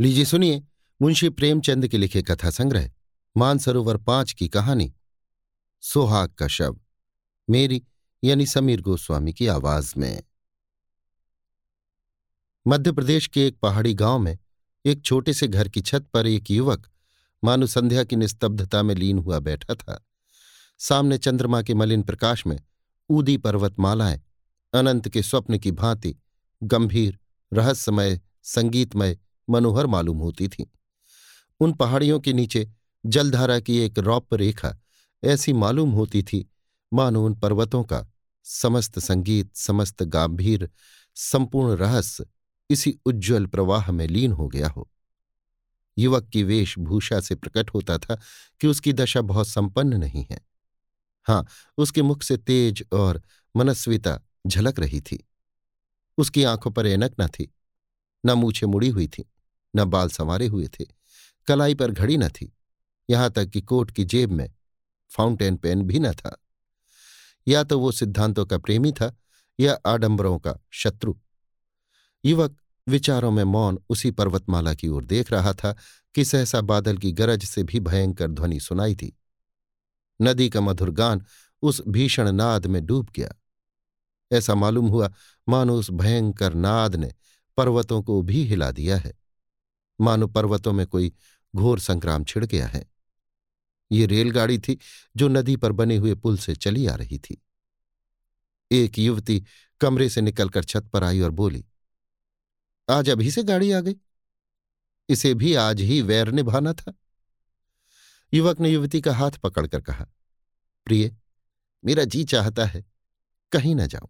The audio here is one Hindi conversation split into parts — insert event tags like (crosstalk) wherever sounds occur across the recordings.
लीजिए सुनिए, मुंशी प्रेमचंद के लिखे कथा संग्रह, मानसरोवर पाँच की कहानी। सोहाग का शव, मेरी यानी समीर गोस्वामी की आवाज़ में। मध्य प्रदेश के एक पहाड़ी गाँव में, एक छोटे से घर की छत पर एक युवक, मानु संध्या की निस्तब्धता में लीन हुआ बैठा था। सामने चंद्रमा के मलिन प्रकाश में ऊदी पर्वतमालाएँ, अनंत के स्वप्न की भांति गंभीर, रहस्यमय, संगीतमय मनोहर मालूम होती थीं। उन पहाड़ियों के नीचे जलधारा की एक रौप रेखा ऐसी मालूम होती थी, मानो उन पर्वतों का समस्त संगीत, समस्त गांभीर संपूर्ण रहस्य इसी उज्ज्वल प्रवाह में लीन हो गया हो। युवक की वेशभूषा से प्रकट होता था कि उसकी दशा बहुत संपन्न नहीं है। हाँ उसके मुख से तेज और मनस्विता झलक रही थी। उसकी आँखों पर एनक न थी, न मूछे मुड़ी हुई थी। न बाल संवारे हुए थे। कलाई पर घड़ी न थी। यहाँ तक कि कोट की जेब में फाउंटेन पेन भी न था। या तो वो सिद्धांतों का प्रेमी था या आडंबरों का शत्रु। युवक विचारों में मौन उसी पर्वतमाला की ओर देख रहा था कि सहसा बादल की गरज से भी भयंकर ध्वनि सुनाई थी। नदी का मधुर गान उस भीषण नाद में डूब गया। ऐसा मालूम हुआ मानो उस भयंकर नाद ने पर्वतों को भी हिला दिया है। मानो पर्वतों में कोई घोर संग्राम छिड़ गया है। ये रेलगाड़ी थी जो नदी पर बने हुए पुल से चली आ रही थी। एक युवती कमरे से निकलकर छत पर आई और बोली, आज अभी से गाड़ी आ गई? इसे भी आज ही वैर निभाना था? युवक ने युवती का हाथ पकड़कर कहा, प्रिय, मेरा जी चाहता है, कहीं ना जाऊँ।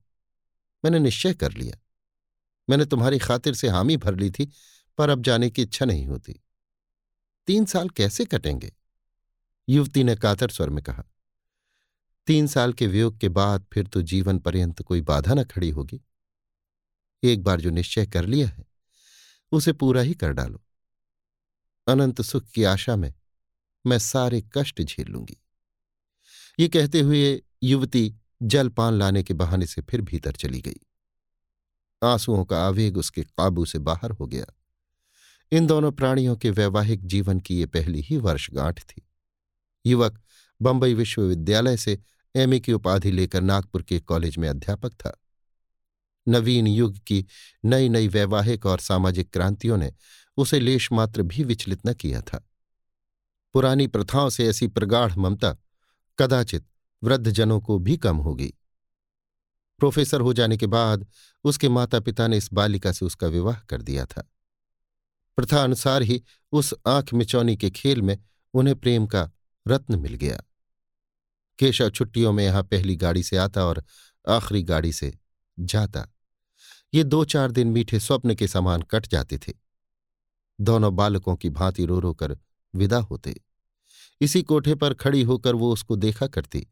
मैंने निश्चय कर लिया। मैंने तुम्हारी खातिर से हामी भर ली थी पर अब जाने की इच्छा नहीं होती। तीन साल कैसे कटेंगे? युवती ने कातर स्वर में कहा, तीन साल के वियोग के बाद फिर तो जीवन पर्यंत कोई बाधा न खड़ी होगी। एक बार जो निश्चय कर लिया है, उसे पूरा ही कर डालो। अनंत सुख की आशा में मैं सारे कष्ट झेल लूँगी। ये कहते हुए युवती जलपान लाने के बहाने से फिर भीतर चली गई। आंसुओं का आवेग उसके काबू से बाहर हो गया। इन दोनों प्राणियों के वैवाहिक जीवन की ये पहली ही वर्षगांठ थी। युवक बंबई विश्वविद्यालय से एमए की उपाधि लेकर नागपुर के कॉलेज में अध्यापक था। नवीन युग की नई नई वैवाहिक और सामाजिक क्रांतियों ने उसे लेशमात्र भी विचलित न किया था। पुरानी प्रथाओं से ऐसी प्रगाढ़ ममता कदाचित वृद्धजनों को भी कम होगी प्रोफेसर हो जाने के बाद उसके माता पिता ने इस बालिका से उसका विवाह कर दिया था। प्रथा अनुसार ही उस आँख मिचौनी के खेल में उन्हें प्रेम का रत्न मिल गया। केशव छुट्टियों में यहाँ पहली गाड़ी से आता और आखिरी गाड़ी से जाता। ये दो चार दिन मीठे स्वप्न के समान कट जाते थे। दोनों बालकों की भांति रो रो कर विदा होते। इसी कोठे पर खड़ी होकर वो उसको देखा करती,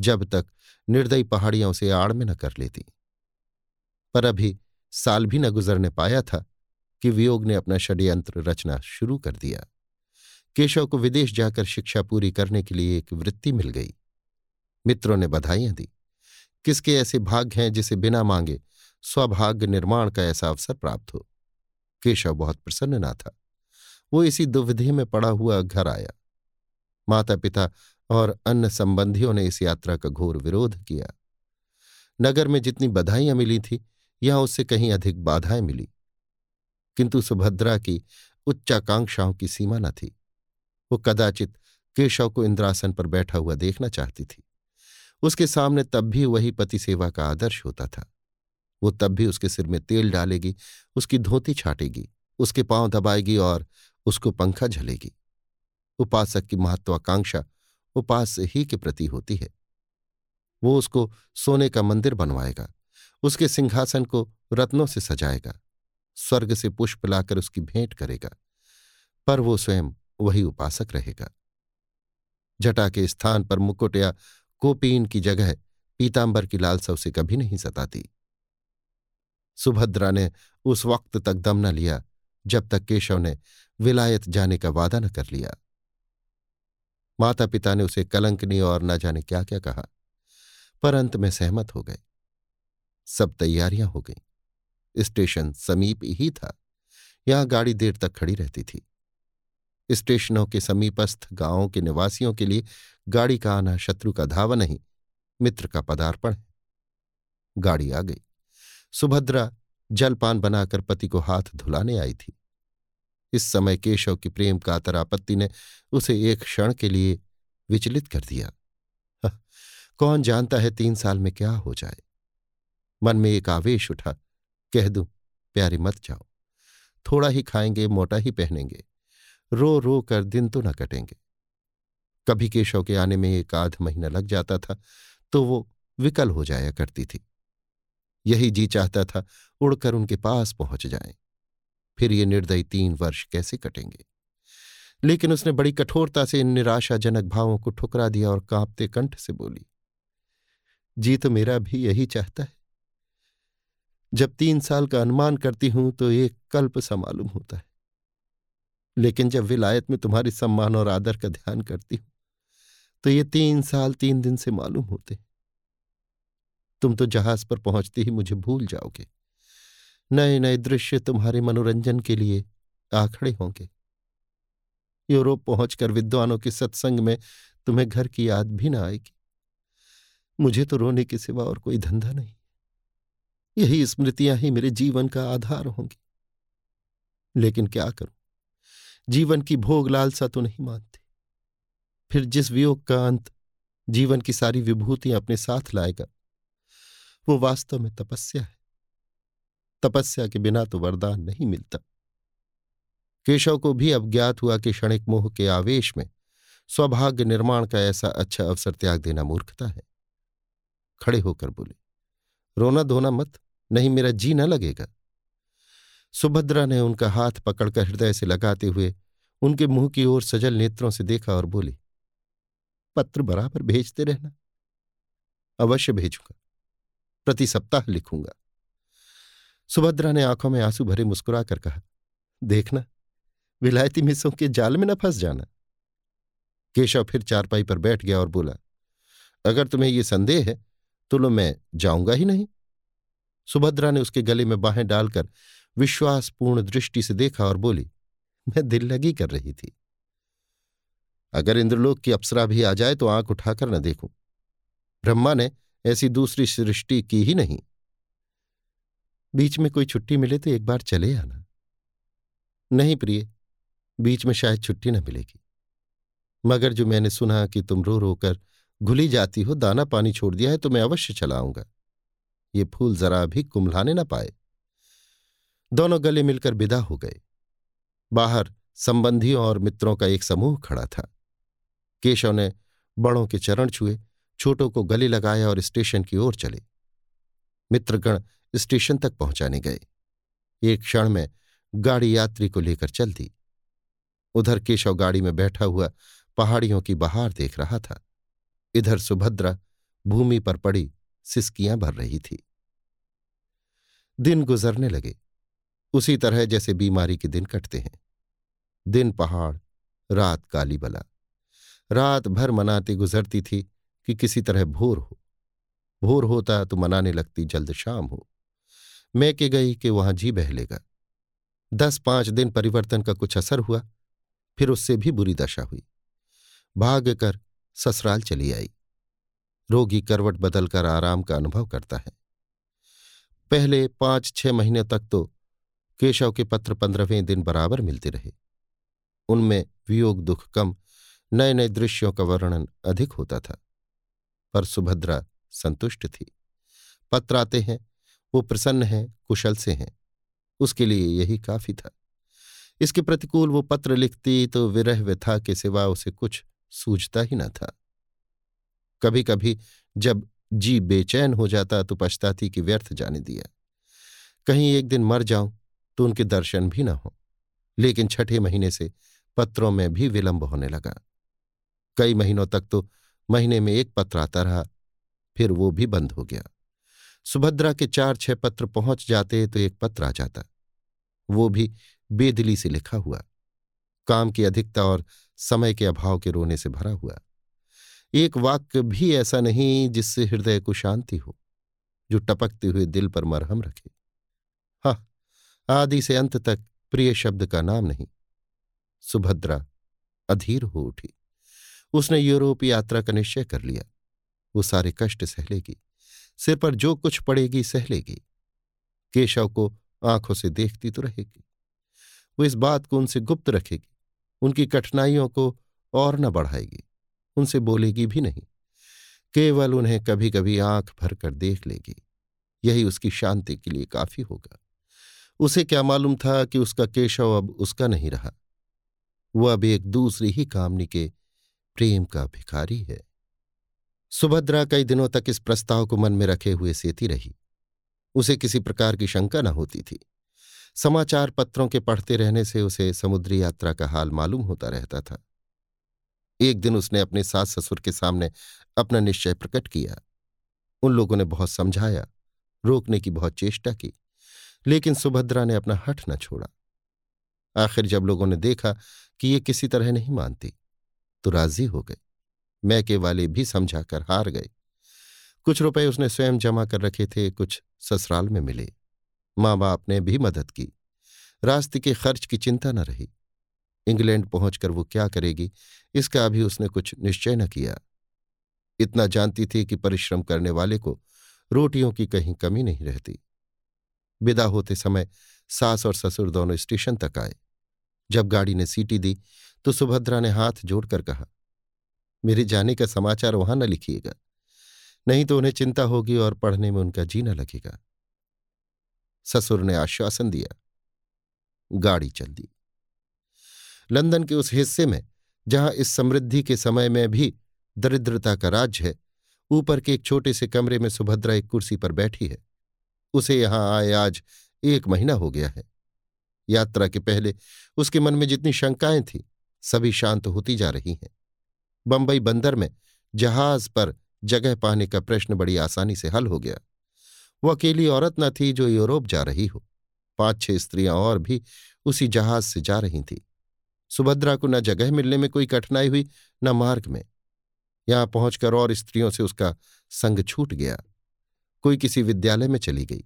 जब तक निर्दयी पहाड़ियों उसे आड़ में न कर लेती। पर अभी साल भी न गुजरने पाया था कि वियोग ने अपना षड्यंत्र रचना शुरू कर दिया। केशव को विदेश जाकर शिक्षा पूरी करने के लिए एक वृत्ति मिल गई। मित्रों ने बधाइयाँ दी। किसके ऐसे भाग्य हैं जिसे बिना मांगे स्वभाग्य निर्माण का ऐसा अवसर प्राप्त हो? केशव बहुत प्रसन्न ना था। वो इसी दुविधि में पड़ा हुआ घर आया। माता पिता और अन्य संबंधियों ने इस यात्रा का घोर विरोध किया। नगर में जितनी बधाइयाँ मिली थी यहाँ उससे कहीं अधिक बाधाएँ मिली? किंतु सुभद्रा की उच्चाकांक्षाओं की सीमा न थी। वो कदाचित केशव को इंद्रासन पर बैठा हुआ देखना चाहती थी। उसके सामने तब भी वही पति सेवा का आदर्श होता था। वो तब भी उसके सिर में तेल डालेगी, उसकी धोती छाटेगी, उसके पाँव दबाएगी और उसको पंखा झलेगी। उपासक की महत्वाकांक्षा उपास ही के प्रति होती है। वो उसको सोने का मंदिर बनवाएगा, उसके सिंहासन को रत्नों से सजाएगा। स्वर्ग से पुष्प लाकर उसकी भेंट करेगा, पर वो स्वयं वही उपासक रहेगा। जटा के स्थान पर मुकुट या कोपीन की जगह पीतांबर की लालसा उसे कभी नहीं सताती। सुभद्रा ने उस वक्त तक दम न लिया, जब तक केशव ने विलायत जाने का वादा न कर लिया। माता पिता ने उसे कलंकनी और न जाने क्या क्या कहा, पर अंत में सहमत हो गए। सब तैयारियाँ हो गईं। स्टेशन समीप ही था। यहाँ गाड़ी देर तक खड़ी रहती थी। स्टेशनों के समीपस्थ गाँवों के निवासियों के लिए गाड़ी का आना शत्रु का धावा नहीं, मित्र का पदार्पण है। गाड़ी आ गई। सुभद्रा जलपान बनाकर पति को हाथ धुलाने आई थी। इस समय केशव की प्रेम कातर आपत्ति ने उसे एक क्षण के लिए विचलित कर दिया। कौन जानता है तीन साल में क्या हो जाए? मन में एक आवेश उठा। कह दूँ, प्यारी मत जाओ। थोड़ा ही खाएँगे, मोटा ही पहनेंगे। रो रो कर दिन तो न कटेंगे। कभी केशव के आने में एक आध महीना लग जाता था तो वो विकल हो जाया करती थी। यही जी चाहता था, उड़कर उनके पास पहुँच जाए। फिर ये निर्दयी तीन वर्ष कैसे कटेंगे? लेकिन उसने बड़ी कठोरता से इन निराशाजनक भावों को ठुकरा दिया और कांपते कंठ से बोली, जी तो मेरा भी यही चाहता है। जब तीन साल का अनुमान करती हूँ तो एक कल्प सा मालूम होता है। लेकिन जब विलायत में तुम्हारे सम्मान और आदर का ध्यान करती हूँ तो ये तीन साल तीन दिन से मालूम होते तुम तो जहाज़ पर पहुँचते ही मुझे भूल जाओगे। नए नए दृश्य तुम्हारे मनोरंजन के लिए आखड़े होंगे। यूरोप पहुंचकर विद्वानों के सत्संग में तुम्हें घर की याद भी ना आएगी। मुझे तो रोने के सिवा और कोई धंधा नहीं। यही स्मृतियाँ ही मेरे जीवन का आधार होंगी। लेकिन क्या करूँ? जीवन की भोग लालसा तो नहीं मानते। फिर जिस वियोग का अंत जीवन की सारी विभूतियाँ अपने साथ लाएगा, वो वास्तव में तपस्या है। तपस्या के बिना तो वरदान नहीं मिलता। केशव को भी अब ज्ञात हुआ कि क्षणिक मोह के आवेश में सौभाग्य निर्माण का ऐसा अच्छा अवसर त्याग देना मूर्खता है। खड़े होकर बोले रोना धोना मत, नहीं मेरा जी न लगेगा। सुभद्रा ने उनका हाथ पकड़कर हृदय से लगाते हुए उनके मुँह की ओर सजल नेत्रों से देखा और बोली, पत्र बराबर भेजते रहना। अवश्य भेजूँगा। प्रति सप्ताह लिखूँगा। सुभद्रा ने आँखों में आँसू भरे मुस्कुरा कर कहा, देखना, विलायती मिसों के जाल में न फंस जाना। केशव फिर चारपाई पर बैठ गया और बोला, अगर तुम्हें ये संदेह है तो लो मैं जाऊँगा ही नहीं। सुभद्रा ने उसके गले में बाहें डालकर विश्वासपूर्ण दृष्टि से देखा और बोली, मैं दिल लगी कर रही थी। अगर इंद्रलोक की अप्सरा भी आ जाए तो आँख उठाकर न देखूँ। ब्रह्मा ने ऐसी दूसरी सृष्टि की ही नहीं। बीच में कोई छुट्टी मिले तो एक बार चले आना। नहीं प्रिय, बीच में शायद छुट्टी न मिलेगी। मगर जो मैंने सुना कि तुम रो रोकर कर घुली जाती हो, दाना पानी छोड़ दिया है तो मैं अवश्य चलाऊँगा। ये फूल जरा भी कुमलाने न पाए। दोनों गले मिलकर विदा हो गए। बाहर संबंधियों और मित्रों का एक समूह खड़ा था। केशव ने बड़ों के चरण छुए, छोटों को गले लगाया और स्टेशन की ओर चले। मित्रगण स्टेशन तक पहुँचाने गए। एक क्षण में गाड़ी यात्री को लेकर चल दी। उधर केशव गाड़ी में बैठा हुआ पहाड़ियों की बहार देख रहा था। इधर सुभद्रा भूमि पर पड़ी सिसकियाँ भर रही थी। दिन गुजरने लगे। उसी तरह जैसे बीमारी के दिन कटते हैं। दिन पहाड़, रात काली बला। रात भर मनाती गुजरती थी कि किसी तरह भोर हो। भोर होता तो मनाने लगती जल्द शाम हो। मैं के गई कि वहाँ जी बहलेगा दस पाँच दिन परिवर्तन का कुछ असर हुआ, फिर उससे भी बुरी दशा हुई। भाग कर ससुराल चली आई। रोगी करवट बदलकर आराम का अनुभव करता है। पहले पाँच छह महीने तक तो केशव के पत्र पंद्रहवें दिन बराबर मिलते रहे। उनमें वियोग दुख कम नए नए दृश्यों का वर्णन अधिक होता था। पर सुभद्रा संतुष्ट थी। पत्र आते हैं, वो प्रसन्न हैं, कुशल से हैं। उसके लिए यही काफ़ी था। इसके प्रतिकूल वो पत्र लिखती तो विरह व्यथा के सिवा उसे कुछ सूझता ही न था। कभी कभी जब जी बेचैन हो जाता तो पछताती कि व्यर्थ जाने दिया। कहीं एक दिन मर जाऊँ तो उनके दर्शन भी न हो, लेकिन छठे महीने से पत्रों में भी विलंब होने लगा। कई महीनों तक तो महीने में एक पत्र आता रहा, फिर वो भी बंद हो गया। सुभद्रा के चार छह पत्र पहुँच जाते तो एक पत्र आ जाता। वो भी बेदिली से लिखा हुआ। काम की अधिकता और समय के अभाव के रोने से भरा हुआ। एक वाक्य भी ऐसा नहीं जिससे हृदय को शांति हो, जो टपकते हुए दिल पर मरहम रखे। हाँ आदि से अंत तक प्रिय शब्द का नाम नहीं। सुभद्रा अधीर हो उठी। उसने यूरोप यात्रा का निश्चय कर लिया। वो सारे कष्ट सह लेगी सिर पर जो कुछ पड़ेगी सह लेगी केशव को आँखों से देखती तो रहेगी। वो इस बात को उनसे गुप्त रखेगी। उनकी कठिनाइयों को और न बढ़ाएगी। उनसे बोलेगी भी नहीं। केवल उन्हें कभी कभी आँख भर कर देख लेगी। यही उसकी शांति के लिए काफ़ी होगा। उसे क्या मालूम था कि उसका केशव अब उसका नहीं रहा। वह अब एक दूसरी ही कामनी के प्रेम का भिखारी है। सुभद्रा कई दिनों तक इस प्रस्ताव को मन में रखे हुए सेती रही। उसे किसी प्रकार की शंका न होती थी। समाचार पत्रों के पढ़ते रहने से उसे समुद्री यात्रा का हाल मालूम होता रहता था। एक दिन उसने अपने सास ससुर के सामने अपना निश्चय प्रकट किया। उन लोगों ने बहुत समझाया, रोकने की बहुत चेष्टा की, लेकिन सुभद्रा ने अपना हठ न छोड़ा। आखिर जब लोगों ने देखा कि ये किसी तरह नहीं मानती तो राज़ी हो गए। मैके वाले भी समझाकर हार गए। कुछ रुपए उसने स्वयं जमा कर रखे थे, कुछ ससुराल में मिले। माँ बाप ने भी मदद की। रास्ते के खर्च की चिंता न रही। इंग्लैंड पहुंचकर वो क्या करेगी, इसका अभी उसने कुछ निश्चय न किया। इतना जानती थी कि परिश्रम करने वाले को रोटियों की कहीं कमी नहीं रहती। विदा होते समय सास और ससुर दोनों स्टेशन तक आए। जब गाड़ी ने सीटी दी तो सुभद्रा ने हाथ जोड़कर कहा, मेरे जाने का समाचार वहाँ न लिखिएगा। नहीं तो उन्हें चिंता होगी और पढ़ने में उनका जी न लगेगा। ससुर ने आश्वासन दिया। गाड़ी चल दी लंदन के उस हिस्से में, जहाँ इस समृद्धि के समय में भी दरिद्रता का राज्य है, ऊपर के एक छोटे से कमरे में सुभद्रा एक कुर्सी पर बैठी है। उसे यहाँ आए आज एक महीना हो गया है। यात्रा के पहले उसके मन में जितनी शंकाएँ थीं, सभी शांत होती जा रही हैं। बंबई बंदर में जहाज़ पर जगह पाने का प्रश्न बड़ी आसानी से हल हो गया। वो अकेली औरत न थी जो यूरोप जा रही हो। पाँच छह स्त्रियाँ और भी उसी जहाज़ से जा रही थीं। सुभद्रा को न जगह मिलने में कोई कठिनाई हुई, न मार्ग में। यहाँ पहुंचकर और स्त्रियों से उसका संग छूट गया। कोई किसी विद्यालय में चली गई।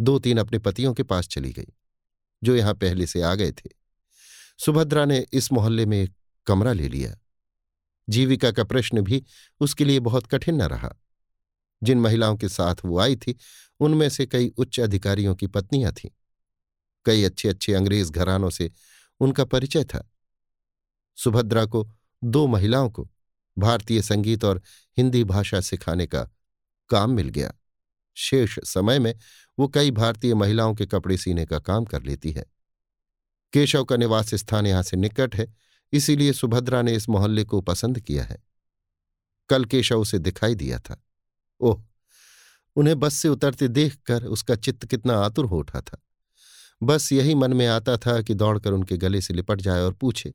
दो तीन अपने पतियों के पास चली गई, जो यहाँ पहले से आ गए थे। सुभद्रा ने इस मोहल्ले में एक कमरा ले लिया। जीविका का प्रश्न भी उसके लिए बहुत कठिन न रहा। जिन महिलाओं के साथ वो आई थी, उनमें से कई उच्च अधिकारियों की पत्नियाँ थीं। कई अच्छे अच्छे अंग्रेज़ घरानों से उनका परिचय था। सुभद्रा को दो महिलाओं को भारतीय संगीत और हिंदी भाषा सिखाने का काम मिल गया। शेष समय में वो कई भारतीय महिलाओं के कपड़े सीने का काम कर लेती है। केशव का निवास स्थान यहाँ से निकट है, इसीलिए सुभद्रा ने इस मोहल्ले को पसंद किया है। कल केशव उसे दिखाई दिया था। ओह, उन्हें बस से उतरते देखकर उसका चित्त कितना आतुर हो उठा था। बस यही मन में आता था कि दौड़कर उनके गले से लिपट जाए और पूछे,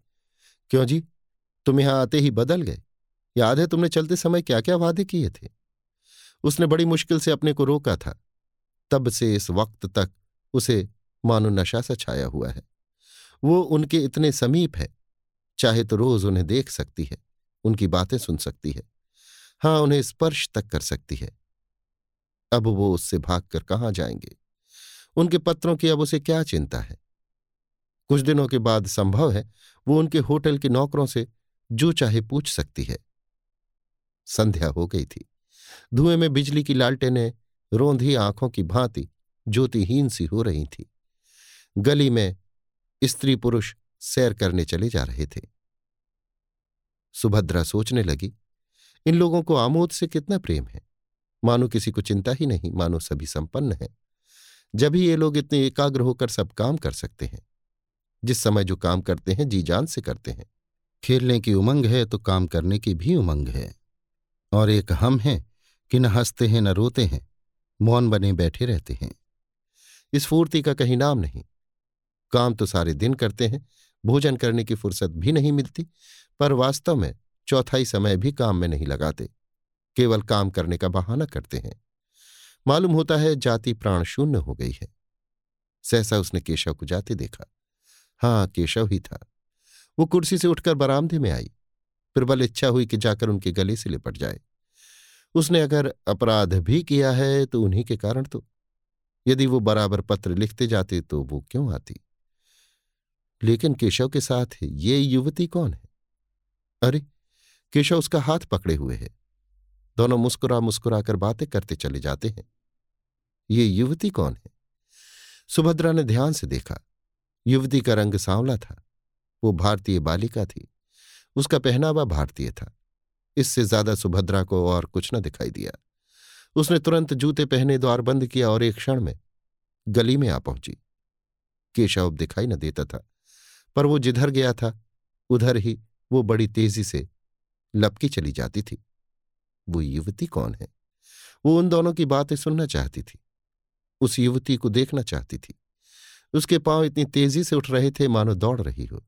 क्यों जी? तुम यहाँ आते ही बदल गए। याद है तुमने चलते समय क्या क्या वादे किए थे? उसने बड़ी मुश्किल से अपने को रोका था। तब से इस वक्त तक उसे मानो नशा सा छाया हुआ है। वो उनके इतने समीप है। चाहे तो रोज उन्हें देख सकती है, उनकी बातें सुन सकती है। हाँ उन्हें स्पर्श तक कर सकती है। अब वो उससे भागकर कहाँ जाएँगे? उनके पत्रों की अब उसे क्या चिंता है? कुछ दिनों के बाद संभव है वो उनके होटल के नौकरों से जो चाहे पूछ सकती है। संध्या हो गई थी। धुएँ में बिजली की लालटेनें रोंधी आँखों की भांति ज्योतिहीन सी हो रही थी। गली में स्त्री पुरुष सैर करने चले जा रहे थे। सुभद्रा सोचने लगी इन लोगों को आमोद से कितना प्रेम है? मानो किसी को चिंता ही नहीं, मानो सभी संपन्न है। जब ही ये लोग इतने एकाग्र होकर सब काम कर सकते हैं, जिस समय जो काम करते हैं, जी जान से करते हैं। खेलने की उमंग है तो काम करने की भी उमंग है। और एक हम हैं कि न हँसते हैं, न रोते हैं, मौन बने बैठे रहते हैं। इस फूर्ति का कहीं नाम नहीं। काम तो सारे दिन करते हैं, भोजन करने की फुर्सत भी नहीं मिलती, पर वास्तव में चौथाई समय भी काम में नहीं लगाते, केवल काम करने का बहाना करते हैं। मालूम होता है जाति प्राण शून्य हो गई है। सहसा उसने केशव को जाते देखा। हाँ केशव ही था। वो कुर्सी से उठकर बरामदे में आई। प्रबल इच्छा हुई कि जाकर उनके गले से लिपट जाए। उसने अगर अपराध भी किया है तो उन्हीं के कारण तो। यदि वो बराबर पत्र लिखते जाते तो वो क्यों आती? लेकिन केशव के साथ ये युवती कौन है? अरे केशव उसका हाथ पकड़े हुए है। दोनों मुस्कुरा मुस्कुरा कर बातें करते चले जाते हैं। ये युवती कौन है? सुभद्रा ने ध्यान से देखा। युवती का रंग सांवला था। वो भारतीय बालिका थी। उसका पहनावा भारतीय था। इससे ज़्यादा सुभद्रा को और कुछ न दिखाई दिया। उसने तुरंत जूते पहने द्वार बंद किया और एक क्षण में गली में आ पहुँची। केशव दिखाई न देता था। पर वो जिधर गया था, उधर ही वो बड़ी तेज़ी से लपकी चली जाती थी। वो युवती कौन है? वो उन दोनों की बातें सुनना चाहती थी। उस युवती को देखना चाहती थी। उसके पाँव इतनी तेज़ी से उठ रहे थे, मानो दौड़ रही हो।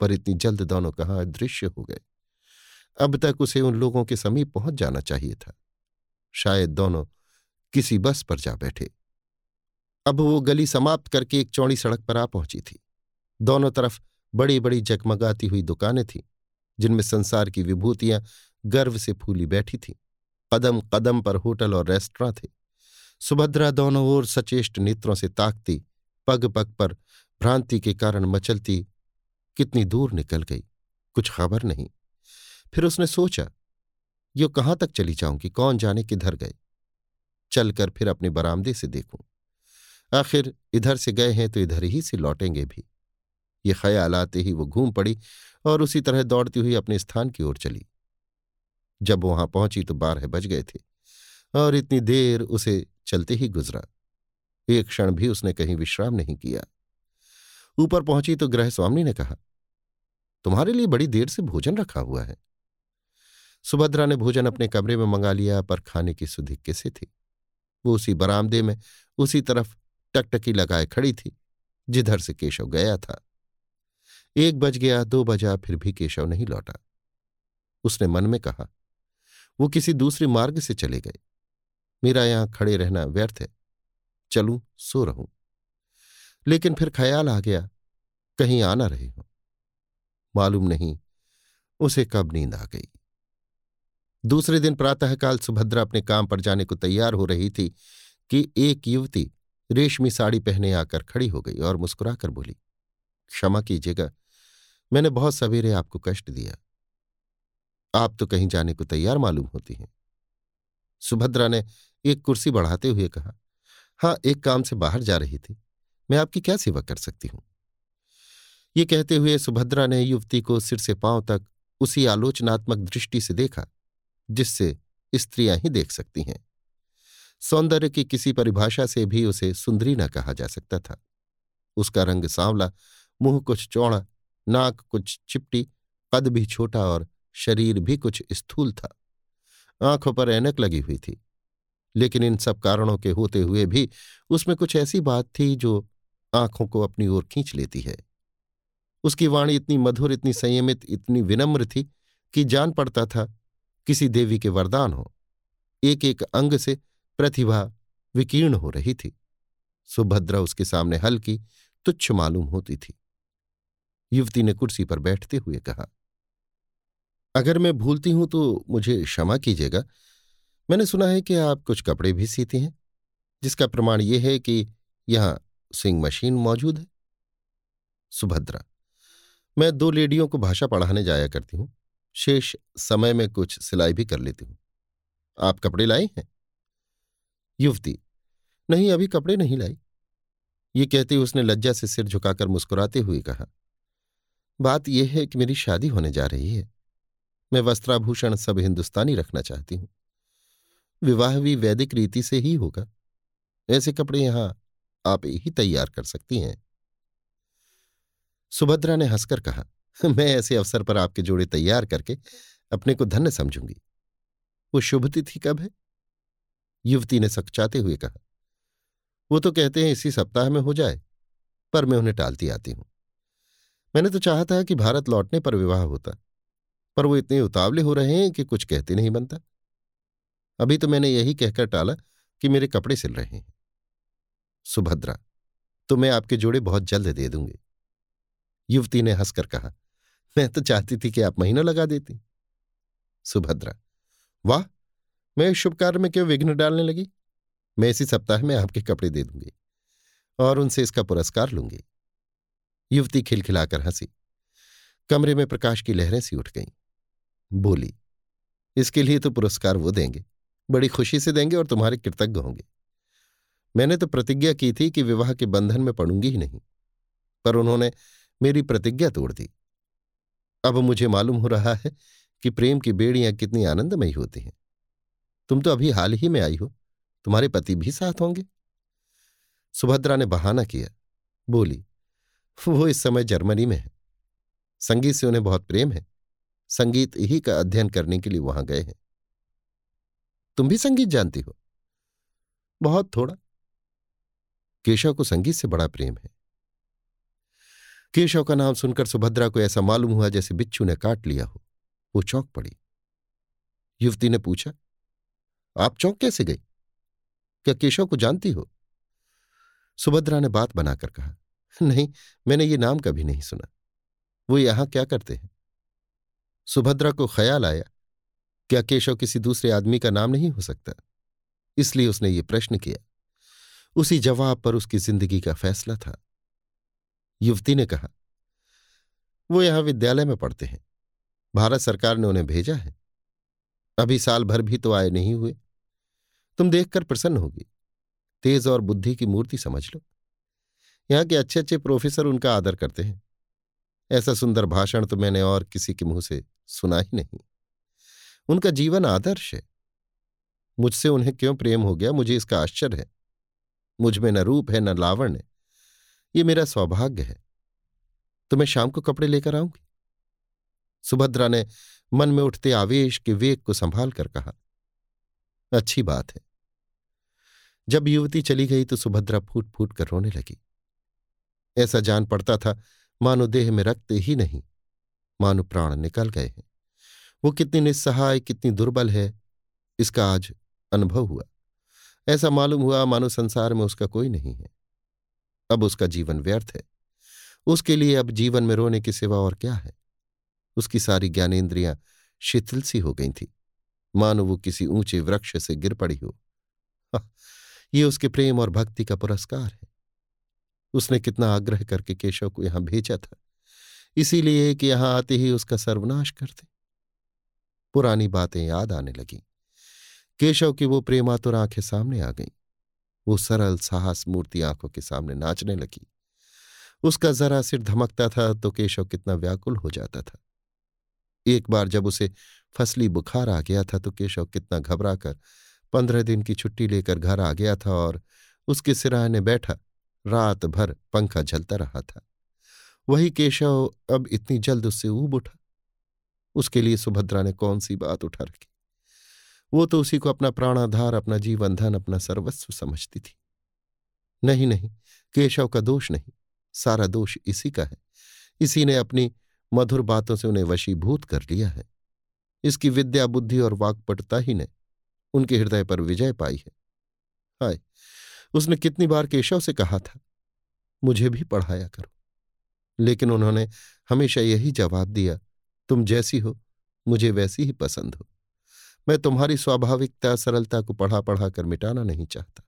पर इतनी जल्द दोनों कहाँ अदृश्य हो गए। अब तक उसे उन लोगों के समीप पहुँच जाना चाहिए था। शायद दोनों किसी बस पर जा बैठे। अब वो गली समाप्त करके एक चौड़ी सड़क पर आ पहुँची थी। दोनों तरफ़ बड़ी बड़ी जगमगाती हुई दुकानें थीं। जिनमें संसार की विभूतियाँ गर्व से फूली बैठी थीं। कदम कदम पर होटल और रेस्टोरां थे। सुभद्रा दोनों ओर सचेष्ट नेत्रों से ताकती, पग पग पर भ्रांति के कारण मचलती कितनी दूर निकल गई, कुछ खबर नहीं। फिर उसने सोचा, यो कहाँ तक चली जाऊँगी कौन जाने किधर गए? चलकर फिर अपने बरामदे से देखूँ। आखिर इधर से गए हैं तो इधर ही से लौटेंगे भी। ये ख्याल आते ही वो घूम पड़ी और उसी तरह दौड़ती हुई अपने स्थान की ओर चली। जब वहाँ पहुँची तो बारह बज गए थे और इतनी देर उसे चलते ही गुजरा। एक क्षण भी उसने कहीं विश्राम नहीं किया। ऊपर पहुँची तो ग्रह स्वामी ने कहा, तुम्हारे लिए बड़ी देर से भोजन रखा हुआ है। सुभद्रा ने भोजन अपने कमरे में मंगा लिया पर खाने की सुधि किसे थी? वो उसी बरामदे में उसी तरफ़ टकटकी लगाए खड़ी थी, जिधर से केशव गया था। एक बज गया, दो बजा, फिर भी केशव नहीं लौटा। उसने मन में कहा, वो किसी दूसरे मार्ग से चले गए। मेरा यहाँ खड़े रहना व्यर्थ है। चलूँ, सो रहूँ। लेकिन फिर ख्याल आ गया, कहीं आना रहे हो। मालूम नहीं, उसे कब नींद आ गई। दूसरे दिन प्रातःकाल सुभद्रा अपने काम पर जाने को तैयार हो रही थी कि एक युवती रेशमी साड़ी पहने आकर खड़ी हो गई और मुस्कुराकर बोली, क्षमा कीजिएगा मैंने बहुत सवेरे आपको कष्ट दिया। आप तो कहीं जाने को तैयार मालूम होती हैं। सुभद्रा ने एक कुर्सी बढ़ाते हुए कहा हाँ एक काम से बाहर जा रही थी। मैं आपकी क्या सेवा कर सकती हूँ? ये कहते हुए सुभद्रा ने युवती को सिर से पाँव तक उसी आलोचनात्मक दृष्टि से देखा, जिससे स्त्रियाँ ही देख सकती हैं। सौंदर्य की किसी परिभाषा से भी उसे सुंदरी न कहा जा सकता था। उसका रंग सांवला, मुँह कुछ चौड़ा नाक कुछ चिपटी कद भी छोटा और शरीर भी कुछ स्थूल था। आँखों पर ऐनक लगी हुई थी। लेकिन इन सब कारणों के होते हुए भी उसमें कुछ ऐसी बात थी जो आँखों को अपनी ओर खींच लेती है। उसकी वाणी इतनी मधुर, इतनी संयमित, इतनी विनम्र थी कि जान पड़ता था किसी देवी के वरदान हो। एक एक अंग से प्रतिभा विकीर्ण हो रही थी। सुभद्रा उसके सामने हल्की, तुच्छ मालूम होती थी। युवती ने कुर्सी पर बैठते हुए कहा, अगर मैं भूलती हूँ तो मुझे क्षमा कीजिएगा। मैंने सुना है कि आप कुछ कपड़े भी सीती हैं, जिसका प्रमाण यह है कि यहाँ सिंग मशीन मौजूद है। सुभद्रा, मैं दो लेडियों को भाषा पढ़ाने जाया करती हूँ। शेष समय में कुछ सिलाई भी कर लेती हूँ। आप कपड़े लाए हैं? युवती, नहीं, अभी कपड़े नहीं लाई। ये कहते उसने लज्जा से सिर झुकाकर मुस्कुराते हुए कहा बात यह है कि मेरी शादी होने जा रही है। मैं वस्त्राभूषण सब हिंदुस्तानी रखना चाहती हूँ। विवाह भी वैदिक रीति से ही होगा। ऐसे कपड़े यहाँ आप ही तैयार कर सकती हैं। सुभद्रा ने हंसकर कहा, मैं ऐसे अवसर पर आपके जोड़े तैयार करके अपने को धन्य समझूँगी। वो शुभ तिथि कब है? युवती ने सकचाते हुए कहा, वो तो कहते हैं इसी सप्ताह में हो जाए, पर मैं उन्हें टालती आती हूँ। मैंने तो चाहा था कि भारत लौटने पर विवाह होता, पर वो इतने उतावले हो रहे हैं कि कुछ कहते नहीं बनता। अभी तो मैंने यही कहकर टाला कि मेरे कपड़े सिल रहे हैं। सुभद्रा तो मैं आपके जोड़े बहुत जल्द दे दूँगी। युवती ने हंसकर कहा, मैं तो चाहती थी कि आप महीनों लगा देती। सुभद्रा, वाह, मैं शुभ कार्य में क्यों विघ्न डालने लगी? मैं इसी सप्ताह में आपके कपड़े दे दूँगी और उनसे इसका पुरस्कार लूँगी। युवती खिलखिलाकर हँसी। कमरे में प्रकाश की लहरें सी उठ गईं। बोली, इसके लिए तो पुरस्कार वो देंगे। बड़ी खुशी से देंगे और तुम्हारे कृतज्ञ होंगे। मैंने तो प्रतिज्ञा की थी कि विवाह के बंधन में पड़ूँगी ही नहीं, पर उन्होंने मेरी प्रतिज्ञा तोड़ दी। अब मुझे मालूम हो रहा है कि प्रेम की बेड़ियाँ कितनी आनंदमयी होती हैं। तुम तो अभी हाल ही में आई हो, तुम्हारे पति भी साथ होंगे? सुभद्रा ने बहाना किया। बोली (laughs) वो इस समय जर्मनी में है। संगीत से उन्हें बहुत प्रेम है। संगीत ही का अध्ययन करने के लिए वहाँ गए हैं। तुम भी संगीत जानती हो? बहुत थोड़ा। केशव को संगीत से बड़ा प्रेम है। केशव का नाम सुनकर सुभद्रा को ऐसा मालूम हुआ जैसे बिच्छू ने काट लिया हो। वो चौंक पड़ी। युवती ने पूछा, आप चौंक कैसे गई? क्या केशव को जानती हो? सुभद्रा ने बात बनाकर कहा (laughs) नहीं, मैंने ये नाम कभी नहीं सुना। वो यहाँ क्या करते हैं? सुभद्रा को ख्याल आया, क्या केशव किसी दूसरे आदमी का नाम नहीं हो सकता? इसलिए उसने ये प्रश्न किया। उसी जवाब पर उसकी ज़िंदगी का फैसला था। युवती ने कहा, वो यहाँ विद्यालय में पढ़ते हैं। भारत सरकार ने उन्हें भेजा है। अभी साल भर भी तो आए नहीं हुए। तुम देखकर प्रसन्न होगी। तेज और बुद्धि की मूर्ति समझ लो। यहाँ के अच्छे अच्छे प्रोफेसर उनका आदर करते हैं। ऐसा सुंदर भाषण तो मैंने और किसी के मुँह से सुना ही नहीं। उनका जीवन आदर्श है। मुझसे उन्हें क्यों प्रेम हो गया, मुझे इसका आश्चर्य है। मुझमें न रूप है, न लावण्य ये मेरा सौभाग्य है। तो मैं शाम को कपड़े लेकर आऊँगी? सुभद्रा ने मन में उठते आवेश के वेग को संभाल कर कहा, अच्छी बात है। जब युवती चली गई तो सुभद्रा फूट फूट कर रोने लगी। ऐसा जान पड़ता था, मानो देह में रक्त ही नहीं। मानो प्राण निकल गए हैं। वो कितनी निस्सहाय, कितनी दुर्बल है, इसका आज अनुभव हुआ। ऐसा मालूम हुआ मानो संसार में उसका कोई नहीं है। अब उसका जीवन व्यर्थ है। उसके लिए अब जीवन में रोने के सिवा और क्या है? उसकी सारी ज्ञानेन्द्रियाँ शिथिल सी हो गई थी। मानो वो किसी ऊँचे वृक्ष से गिर पड़ी हो, ये उसके प्रेम और भक्ति का पुरस्कार है। उसने कितना आग्रह करके केशव को यहाँ भेजा था। इसीलिए कि यहाँ आते ही उसका सर्वनाश कर दे। पुरानी बातें याद आने लगीं। केशव की वो प्रेमातुर आँखें सामने आ गईं। वो सरल, साहस मूर्ति आँखों के सामने नाचने लगी। उसका जरा सिर धमकता था तो केशव कितना व्याकुल हो जाता था। एक बार जब उसे फसली बुखार आ गया था तो केशव कितना घबरा कर पंद्रह दिन की छुट्टी लेकर घर आ गया था और उसके सिराय ने बैठा रात भर पंखा झलता रहा था। वही केशव अब इतनी जल्द उससे ऊब उठा। उसके लिए सुभद्रा ने कौन सी बात उठा रखी? वो तो उसी को अपना प्राणाधार, अपना जीवन धन अपना सर्वस्व समझती थी। नहीं नहीं, केशव का दोष नहीं, सारा दोष इसी का है। इसी ने अपनी मधुर बातों से उन्हें वशीभूत कर लिया है। इसकी विद्या, बुद्धि और वाकपटुता ही ने उनके हृदय पर विजय पाई है। हाय उसने कितनी बार केशव से कहा था, मुझे भी पढ़ाया करो। लेकिन उन्होंने हमेशा यही जवाब दिया, तुम जैसी हो, मुझे वैसी ही पसंद हो। मैं तुम्हारी स्वाभाविकता, सरलता को पढ़ा पढ़ा कर मिटाना नहीं चाहता।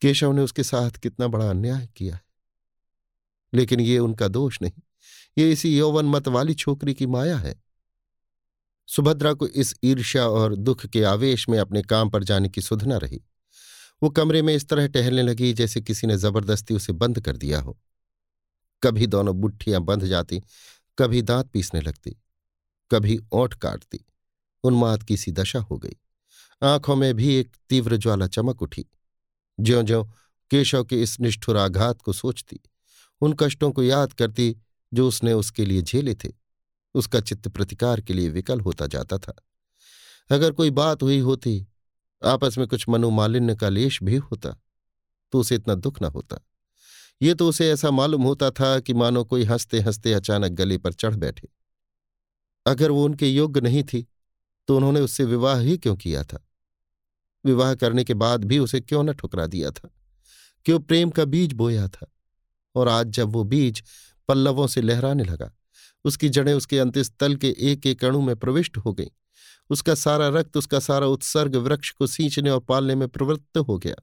केशव ने उसके साथ कितना बड़ा अन्याय किया है। लेकिन ये उनका दोष नहीं, ये इसी यौवन मत वाली छोकरी की माया है। सुभद्रा को इस ईर्ष्या और दुख के आवेश में अपने काम पर जाने की सुधना रही। वो कमरे में इस तरह टहलने लगी जैसे किसी ने ज़बरदस्ती उसे बंद कर दिया हो। कभी दोनों बुट्ठियाँ बंध जाती, कभी दांत पीसने लगती, कभी ओठ काटती। उन्माद की सी दशा हो गई। आँखों में भी एक तीव्र ज्वाला चमक उठी। ज्यो ज्यो केशव के इस निष्ठुर आघात को सोचती, उन कष्टों को याद करती जो उसने उसके लिए झेले थे, उसका चित्त प्रतिकार के लिए विकल होता जाता था। अगर कोई बात हुई होती आपस में कुछ मनोमालिन्य का लेश भी होता तो उसे इतना दुख न होता। ये तो उसे ऐसा मालूम होता था कि मानो कोई हँसते हँसते अचानक गले पर चढ़ बैठे। अगर वो उनके योग्य नहीं थी तो उन्होंने उससे विवाह ही क्यों किया था? विवाह करने के बाद भी उसे क्यों न ठुकरा दिया था? क्यों प्रेम का बीज बोया था? और आज जब वो बीज पल्लवों से लहराने लगा, उसकी जड़ें उसके अंत्यस्थल के एक एक अणु में प्रविष्ट हो गईं उसका सारा रक्त, उसका सारा उत्सर्ग वृक्ष को सींचने और पालने में प्रवृत्त हो गया।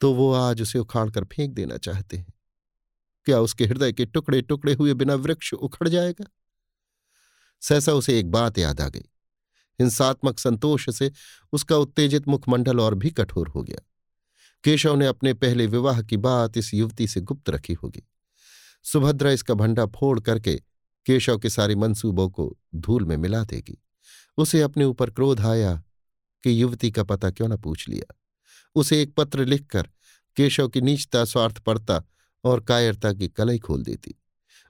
तो वो आज उसे उखाड़ कर फेंक देना चाहते हैं। क्या उसके हृदय के टुकड़े टुकड़े हुए बिना वृक्ष उखड़ जाएगा? सहसा उसे एक बात याद आ गई। हिंसात्मक संतोष से उसका उत्तेजित मुखमंडल और भी कठोर हो गया। केशव ने अपने पहले विवाह की बात इस युवती से गुप्त रखी होगी। सुभद्रा इसका भंडा फोड़ करके केशव के सारे मंसूबों को धूल में मिला देगी। उसे अपने ऊपर क्रोध आया कि युवती का पता क्यों न पूछ लिया। उसे एक पत्र लिखकर केशव की नीचता, स्वार्थपरता और कायरता की कलई खोल देती।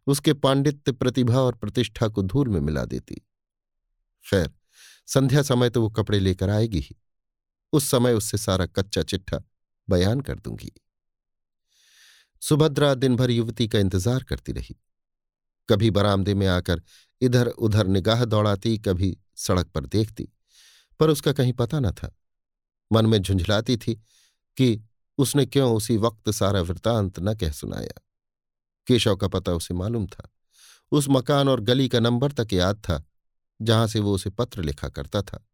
उसके पांडित्य प्रतिभा और प्रतिष्ठा को धूल में मिला देती। खैर, संध्या समय तो वो कपड़े लेकर आएगी ही। उस समय उससे सारा कच्चा चिट्ठा बयान कर दूँगी। सुभद्रा दिन भर युवती का इंतज़ार करती रही। कभी बरामदे में आकर इधर उधर निगाह दौड़ाती, कभी सड़क पर देखती, पर उसका कहीं पता न था। मन में झुंझलाती थी कि उसने क्यों उसी वक्त सारा वृतांत न कह सुनाया। केशव का पता उसे मालूम था। उस मकान और गली का नंबर तक याद था, जहाँ से वो उसे पत्र लिखा करता था।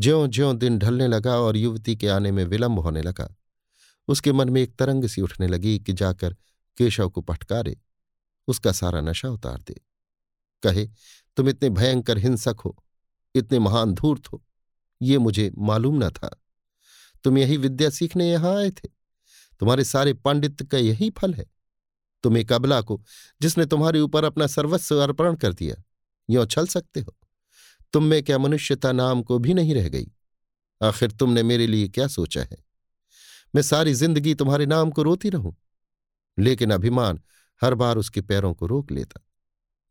ज्यो ज्यो दिन ढलने लगा और युवती के आने में विलंब होने लगा, उसके मन में एक तरंग सी उठने लगी कि जाकर केशव को पटकारे, उसका सारा नशा उतार दे। कहे तुम इतने भयंकर हिंसक हो, इतने महान धूर्त हो, ये मुझे मालूम न था। तुम यही विद्या सीखने यहाँ आए थे। तुम्हारे सारे पांडित्य का यही फल है। तुम एक अबला को, जिसने तुम्हारे ऊपर अपना सर्वस्व अर्पण कर दिया, यो छल सकते हो। तुम में क्या मनुष्यता नाम को भी नहीं रह गई? आखिर तुमने मेरे लिए क्या सोचा है? मैं सारी ज़िंदगी तुम्हारे नाम को रोती रहूँ, लेकिन अभिमान हर बार उसके पैरों को रोक लेता।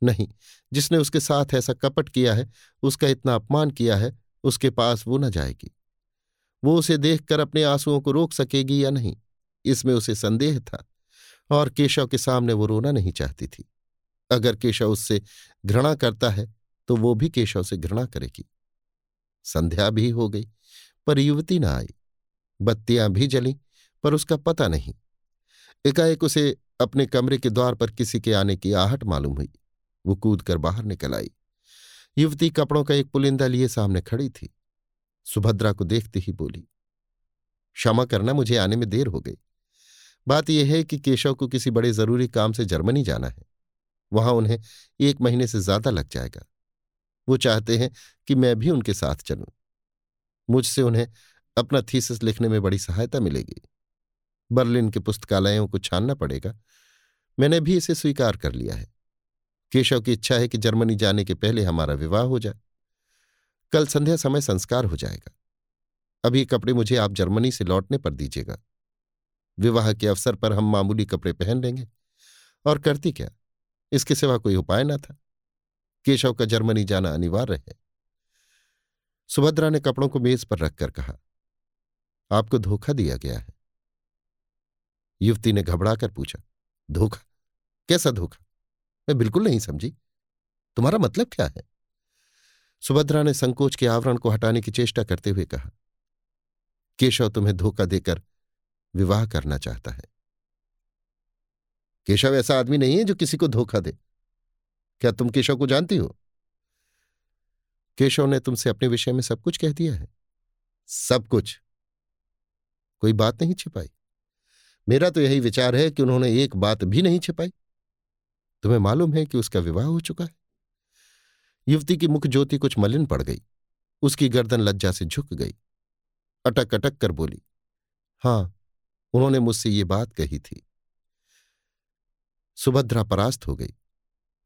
नहीं, जिसने उसके साथ ऐसा कपट किया है, उसका इतना अपमान किया है, उसके पास वो न जाएगी। वो उसे देखकर अपने आंसुओं को रोक सकेगी या नहीं, इसमें उसे संदेह था, और केशव के सामने वो रोना नहीं चाहती थी। अगर केशव उससे घृणा करता है तो वो भी केशव से घृणा करेगी। संध्या भी हो गई, पर युवती न आई। बत्तियाँ भी जली, पर उसका पता नहीं। एकाएक उसे अपने कमरे के द्वार पर किसी के आने की आहट मालूम हुई। वो कूद कर बाहर निकल आई। युवती कपड़ों का एक पुलिंदा लिए सामने खड़ी थी। सुभद्रा को देखते ही बोली, क्षमा करना, मुझे आने में देर हो गई। बात यह है कि केशव को किसी बड़े ज़रूरी काम से जर्मनी जाना है। वहाँ उन्हें एक महीने से ज़्यादा लग जाएगा। वो चाहते हैं कि मैं भी उनके साथ चलूँ। मुझसे उन्हें अपना थीसिस लिखने में बड़ी सहायता मिलेगी। बर्लिन के पुस्तकालयों को छानना पड़ेगा। मैंने भी इसे स्वीकार कर लिया है। केशव की इच्छा है कि जर्मनी जाने के पहले हमारा विवाह हो जाए। कल संध्या समय संस्कार हो जाएगा। अभी कपड़े मुझे आप जर्मनी से लौटने पर दीजिएगा। विवाह के अवसर पर हम मामूली कपड़े पहन लेंगे। और करती क्या? इसके सिवा कोई उपाय ना था। केशव का जर्मनी जाना अनिवार्य है। सुभद्रा ने कपड़ों को मेज पर रखकर कहा, आपको धोखा दिया गया है। युवती ने घबराकर पूछा, धोखा? कैसा धोखा? मैं बिल्कुल नहीं समझी। तुम्हारा मतलब क्या है? सुभद्रा ने संकोच के आवरण को हटाने की चेष्टा करते हुए कहा, केशव तुम्हें धोखा देकर विवाह करना चाहता है। केशव ऐसा आदमी नहीं है जो किसी को धोखा दे। क्या तुम केशव को जानती हो? केशव ने तुमसे अपने विषय में सब कुछ कह दिया है। सब कुछ। कोई बात नहीं छिपाई। मेरा तो यही विचार है कि उन्होंने एक बात भी नहीं छिपाई। तुम्हें मालूम है कि उसका विवाह हो चुका है? युवती की मुख ज्योति कुछ मलिन पड़ गई। उसकी गर्दन लज्जा से झुक गई। अटक अटक कर बोली, हाँ, उन्होंने मुझसे ये बात कही थी। सुभद्रा परास्त हो गई।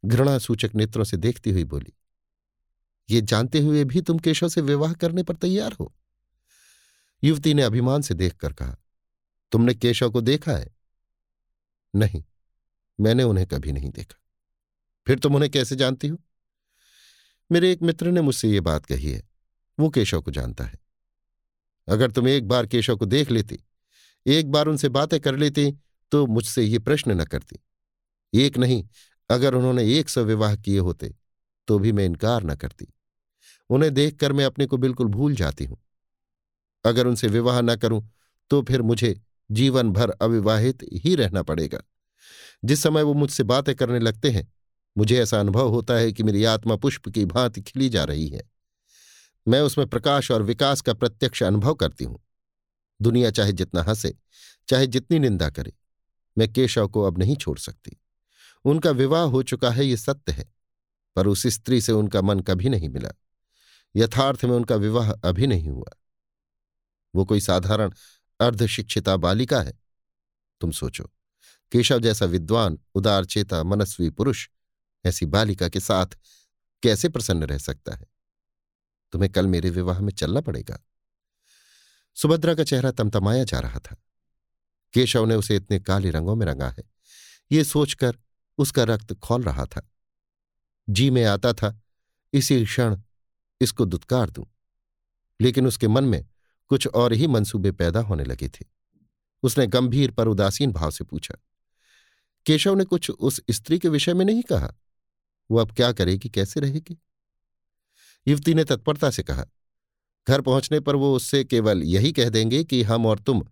घृणा सूचक नेत्रों से देखती हुई बोली, ये जानते हुए भी तुम केशव से विवाह करने पर तैयार हो? युवती ने अभिमान से देखकर कहा, तुमने केशव को देखा है? नहीं। मैंने उन्हें कभी नहीं देखा। फिर तुम उन्हें कैसे जानती हो? मेरे एक मित्र ने मुझसे ये बात कही है। वो केशव को जानता है। अगर तुम एक बार केशव को देख लेती, एक बार उनसे बातें कर लेती तो मुझसे ये प्रश्न न करती। एक नहीं, अगर उन्होंने एक सौ विवाह किए होते तो भी मैं इनकार न करती। उन्हें देखकर मैं अपने को बिल्कुल भूल जाती हूँ। अगर उनसे विवाह न करूँ तो फिर मुझे जीवन भर अविवाहित ही रहना पड़ेगा। जिस समय वो मुझसे बातें करने लगते हैं, मुझे ऐसा अनुभव होता है कि मेरी आत्मा पुष्प की भांति खिली जा रही है। मैं उसमें प्रकाश और विकास का प्रत्यक्ष अनुभव करती हूँ। दुनिया चाहे जितना हंसे, चाहे जितनी निंदा करे, मैं केशव को अब नहीं छोड़ सकती। उनका विवाह हो चुका है, ये सत्य है, पर उस स्त्री से उनका मन कभी नहीं मिला। यथार्थ में उनका विवाह अभी नहीं हुआ। वो कोई साधारण अर्धशिक्षिता बालिका है, तुम सोचो। केशव जैसा विद्वान, उदार चेता, मनस्वी पुरुष, ऐसी बालिका के साथ कैसे प्रसन्न रह सकता है? तुम्हें कल मेरे विवाह में चलना पड़ेगा। सुभद्रा का चेहरा तमतमाया जा रहा था। केशव ने उसे इतने काले रंगों में रंगा है। ये सोचकर उसका रक्त खोल रहा था। जी में आता था, इसी क्षण इसको दुत्कार दूँ। लेकिन उसके मन में कुछ और ही मंसूबे पैदा होने लगे थे। उसने गंभीर पर उदासीन भाव से पूछा केशव ने कुछ उस स्त्री के विषय में नहीं कहा। वो अब क्या करेगी कैसे रहेगी? युवती ने तत्परता से कहा, घर पहुँचने पर वो उससे केवल यही कह देंगे कि हम और तुम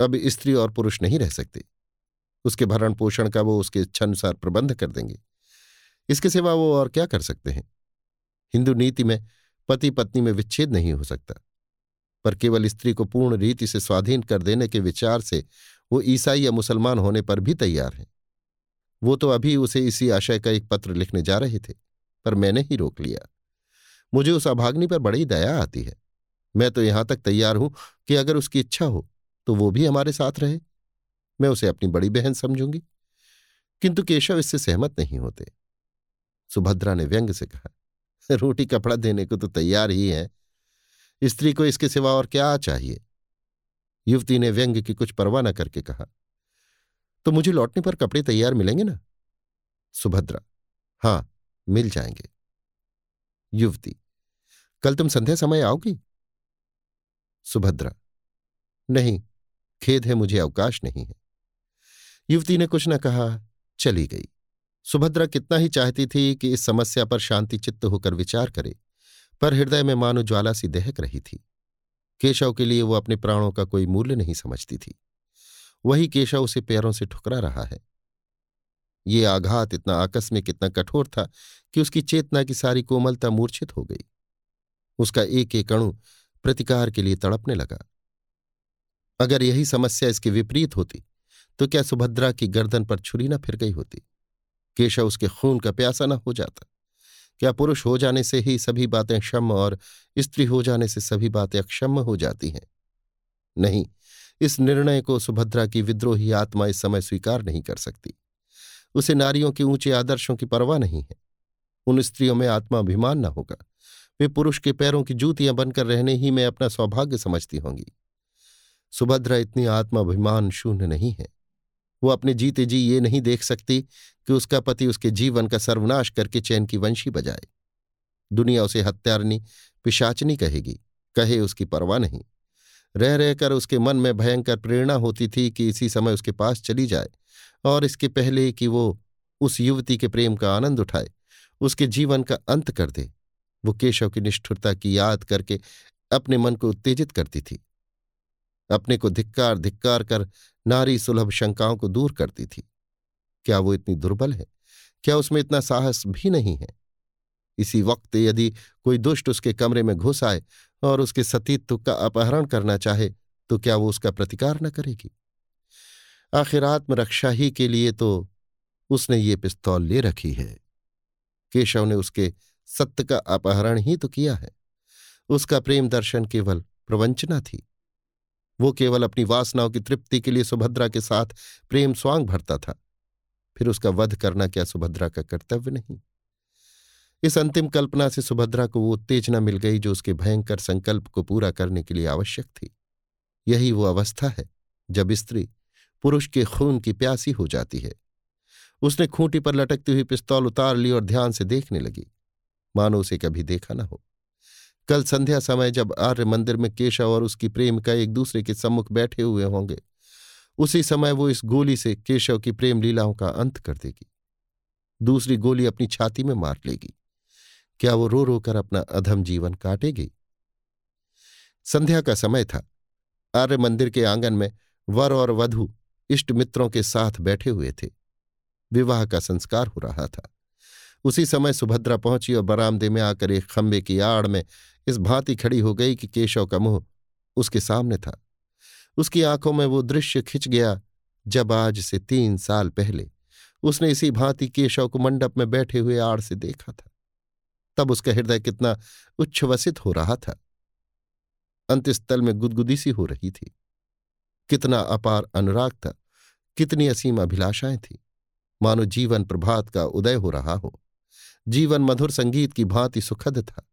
अब स्त्री और पुरुष नहीं रह सकते। उसके भरण पोषण का वो उसके इच्छानुसार प्रबंध कर देंगे। इसके सिवा वो और क्या कर सकते हैं? हिंदू नीति में पति पत्नी में विच्छेद नहीं हो सकता। पर केवल स्त्री को पूर्ण रीति से स्वाधीन कर देने के विचार से वो ईसाई या मुसलमान होने पर भी तैयार हैं। वो तो अभी उसे इसी आशय का एक पत्र लिखने जा रहे थे, पर मैंने ही रोक लिया। मुझे उस अभाग्नि पर बड़ी दया आती है। मैं तो यहाँ तक तैयार हूँ कि अगर उसकी इच्छा हो तो वो भी हमारे साथ रहे। मैं उसे अपनी बड़ी बहन समझूँगी। किंतु केशव इससे सहमत नहीं होते। सुभद्रा ने व्यंग से कहा, रोटी कपड़ा देने को तो तैयार ही है। स्त्री को इसके सिवा और क्या चाहिए? युवती ने व्यंग की कुछ परवाह न करके कहा तो मुझे लौटने पर कपड़े तैयार मिलेंगे ना? सुभद्रा, हाँ, मिल जाएँगे। युवती, कल तुम संध्या समय आओगी? सुभद्रा, नहीं, खेद है मुझे अवकाश नहीं है। युवती ने कुछ न कहा, चली गई। सुभद्रा कितना ही चाहती थी कि इस समस्या पर शांति चित्त होकर विचार करे, पर हृदय में मानो ज्वाला सी दहक रही थी। केशव के लिए वो अपने प्राणों का कोई मूल्य नहीं समझती थी। वही केशव उसे पैरों से ठुकरा रहा है। ये आघात इतना आकस्मिक, इतना कठोर था कि उसकी चेतना की सारी कोमलता मूर्छित हो गई। उसका एक एक अणु प्रतिकार के लिए तड़पने लगा। अगर यही समस्या इसके विपरीत होती तो क्या सुभद्रा की गर्दन पर छुरी न फिर गई होती? केशव उसके खून का प्यासा न हो जाता। क्या पुरुष हो जाने से ही सभी बातें क्षम और स्त्री हो जाने से सभी बातें अक्षम हो जाती हैं? नहीं इस निर्णय को सुभद्रा की विद्रोही आत्मा इस समय स्वीकार नहीं कर सकती। उसे नारियों के ऊँचे आदर्शों की परवाह नहीं है। उन स्त्रियों में आत्माभिमान न होगा। वे पुरुष के पैरों की जूतियाँ बनकर रहने ही में अपना सौभाग्य समझती होंगी। सुभद्रा इतनी आत्माभिमान शून्य नहीं है। वो अपने जीते जी ये नहीं देख सकती कि उसका पति उसके जीवन का सर्वनाश करके चैन की वंशी बजाए। दुनिया उसे हत्यारनी, पिशाचनी कहेगी। कहे उसकी परवाह नहीं। रह रहकर उसके मन में भयंकर प्रेरणा होती थी कि इसी समय उसके पास चली जाए और इसके पहले कि वो उस युवती के प्रेम का आनंद उठाए, उसके जीवन का अंत कर दे। वो केशव की निष्ठुरता की याद करके अपने मन को उत्तेजित करती थी। अपने को धिक्कार धिक्कार कर नारी सुलभ शंकाओं को दूर करती थी। क्या वो इतनी दुर्बल है? क्या उसमें इतना साहस भी नहीं है? इसी वक्त यदि कोई दुष्ट उसके कमरे में घुस आए और उसके सतीत्व का अपहरण करना चाहे तो क्या वो उसका प्रतिकार न करेगी? आखिर आत्मरक्षा ही के लिए तो उसने ये पिस्तौल ले रखी है। केशव ने उसके सत्य का अपहरण ही तो किया है। उसका प्रेम दर्शन केवल प्रवंचना थी। वो केवल अपनी वासनाओं की तृप्ति के लिए सुभद्रा के साथ प्रेम स्वांग भरता था। फिर उसका वध करना क्या सुभद्रा का कर्तव्य नहीं? इस अंतिम कल्पना से सुभद्रा को वो उत्तेजना मिल गई जो उसके भयंकर संकल्प को पूरा करने के लिए आवश्यक थी। यही वो अवस्था है, जब स्त्री पुरुष के खून की प्यासी हो जाती है। उसने खूंटी पर लटकती हुई पिस्तौल उतार ली और ध्यान से देखने लगी। मानो उसे कभी देखा न हो। कल संध्या समय जब आर्य मंदिर में केशव और उसकी प्रेमिका एक दूसरे के सम्मुख बैठे हुए होंगे, उसी समय वो इस गोली से केशव की प्रेम लीलाओं का अंत कर देगी। दूसरी गोली अपनी छाती में मार लेगी। क्या वो रो रो कर अपना अधम जीवन काटेगी? संध्या का समय था। आर्य मंदिर के आँगन में वर और वधु इष्ट मित्रों के साथ बैठे हुए थे। विवाह का संस्कार हो रहा था। उसी समय सुभद्रा पहुँची और बरामदे में आकर एक खंबे की आड़ में इस भांति खड़ी हो गई कि केशव का मुँह उसके सामने था। उसकी आँखों में वो दृश्य खिंच गया जब आज से तीन साल पहले उसने इसी भांति केशव को मंडप में बैठे हुए आड़ से देखा था। तब उसका हृदय कितना उच्छ्वसित हो रहा था। अंतस्थल में गुदगुदी सी हो रही थी। कितना अपार अनुराग था, कितनी असीम अभिलाषाएँ थी। मानो जीवन प्रभात का उदय हो रहा हो। जीवन मधुर संगीत की भांति सुखद था।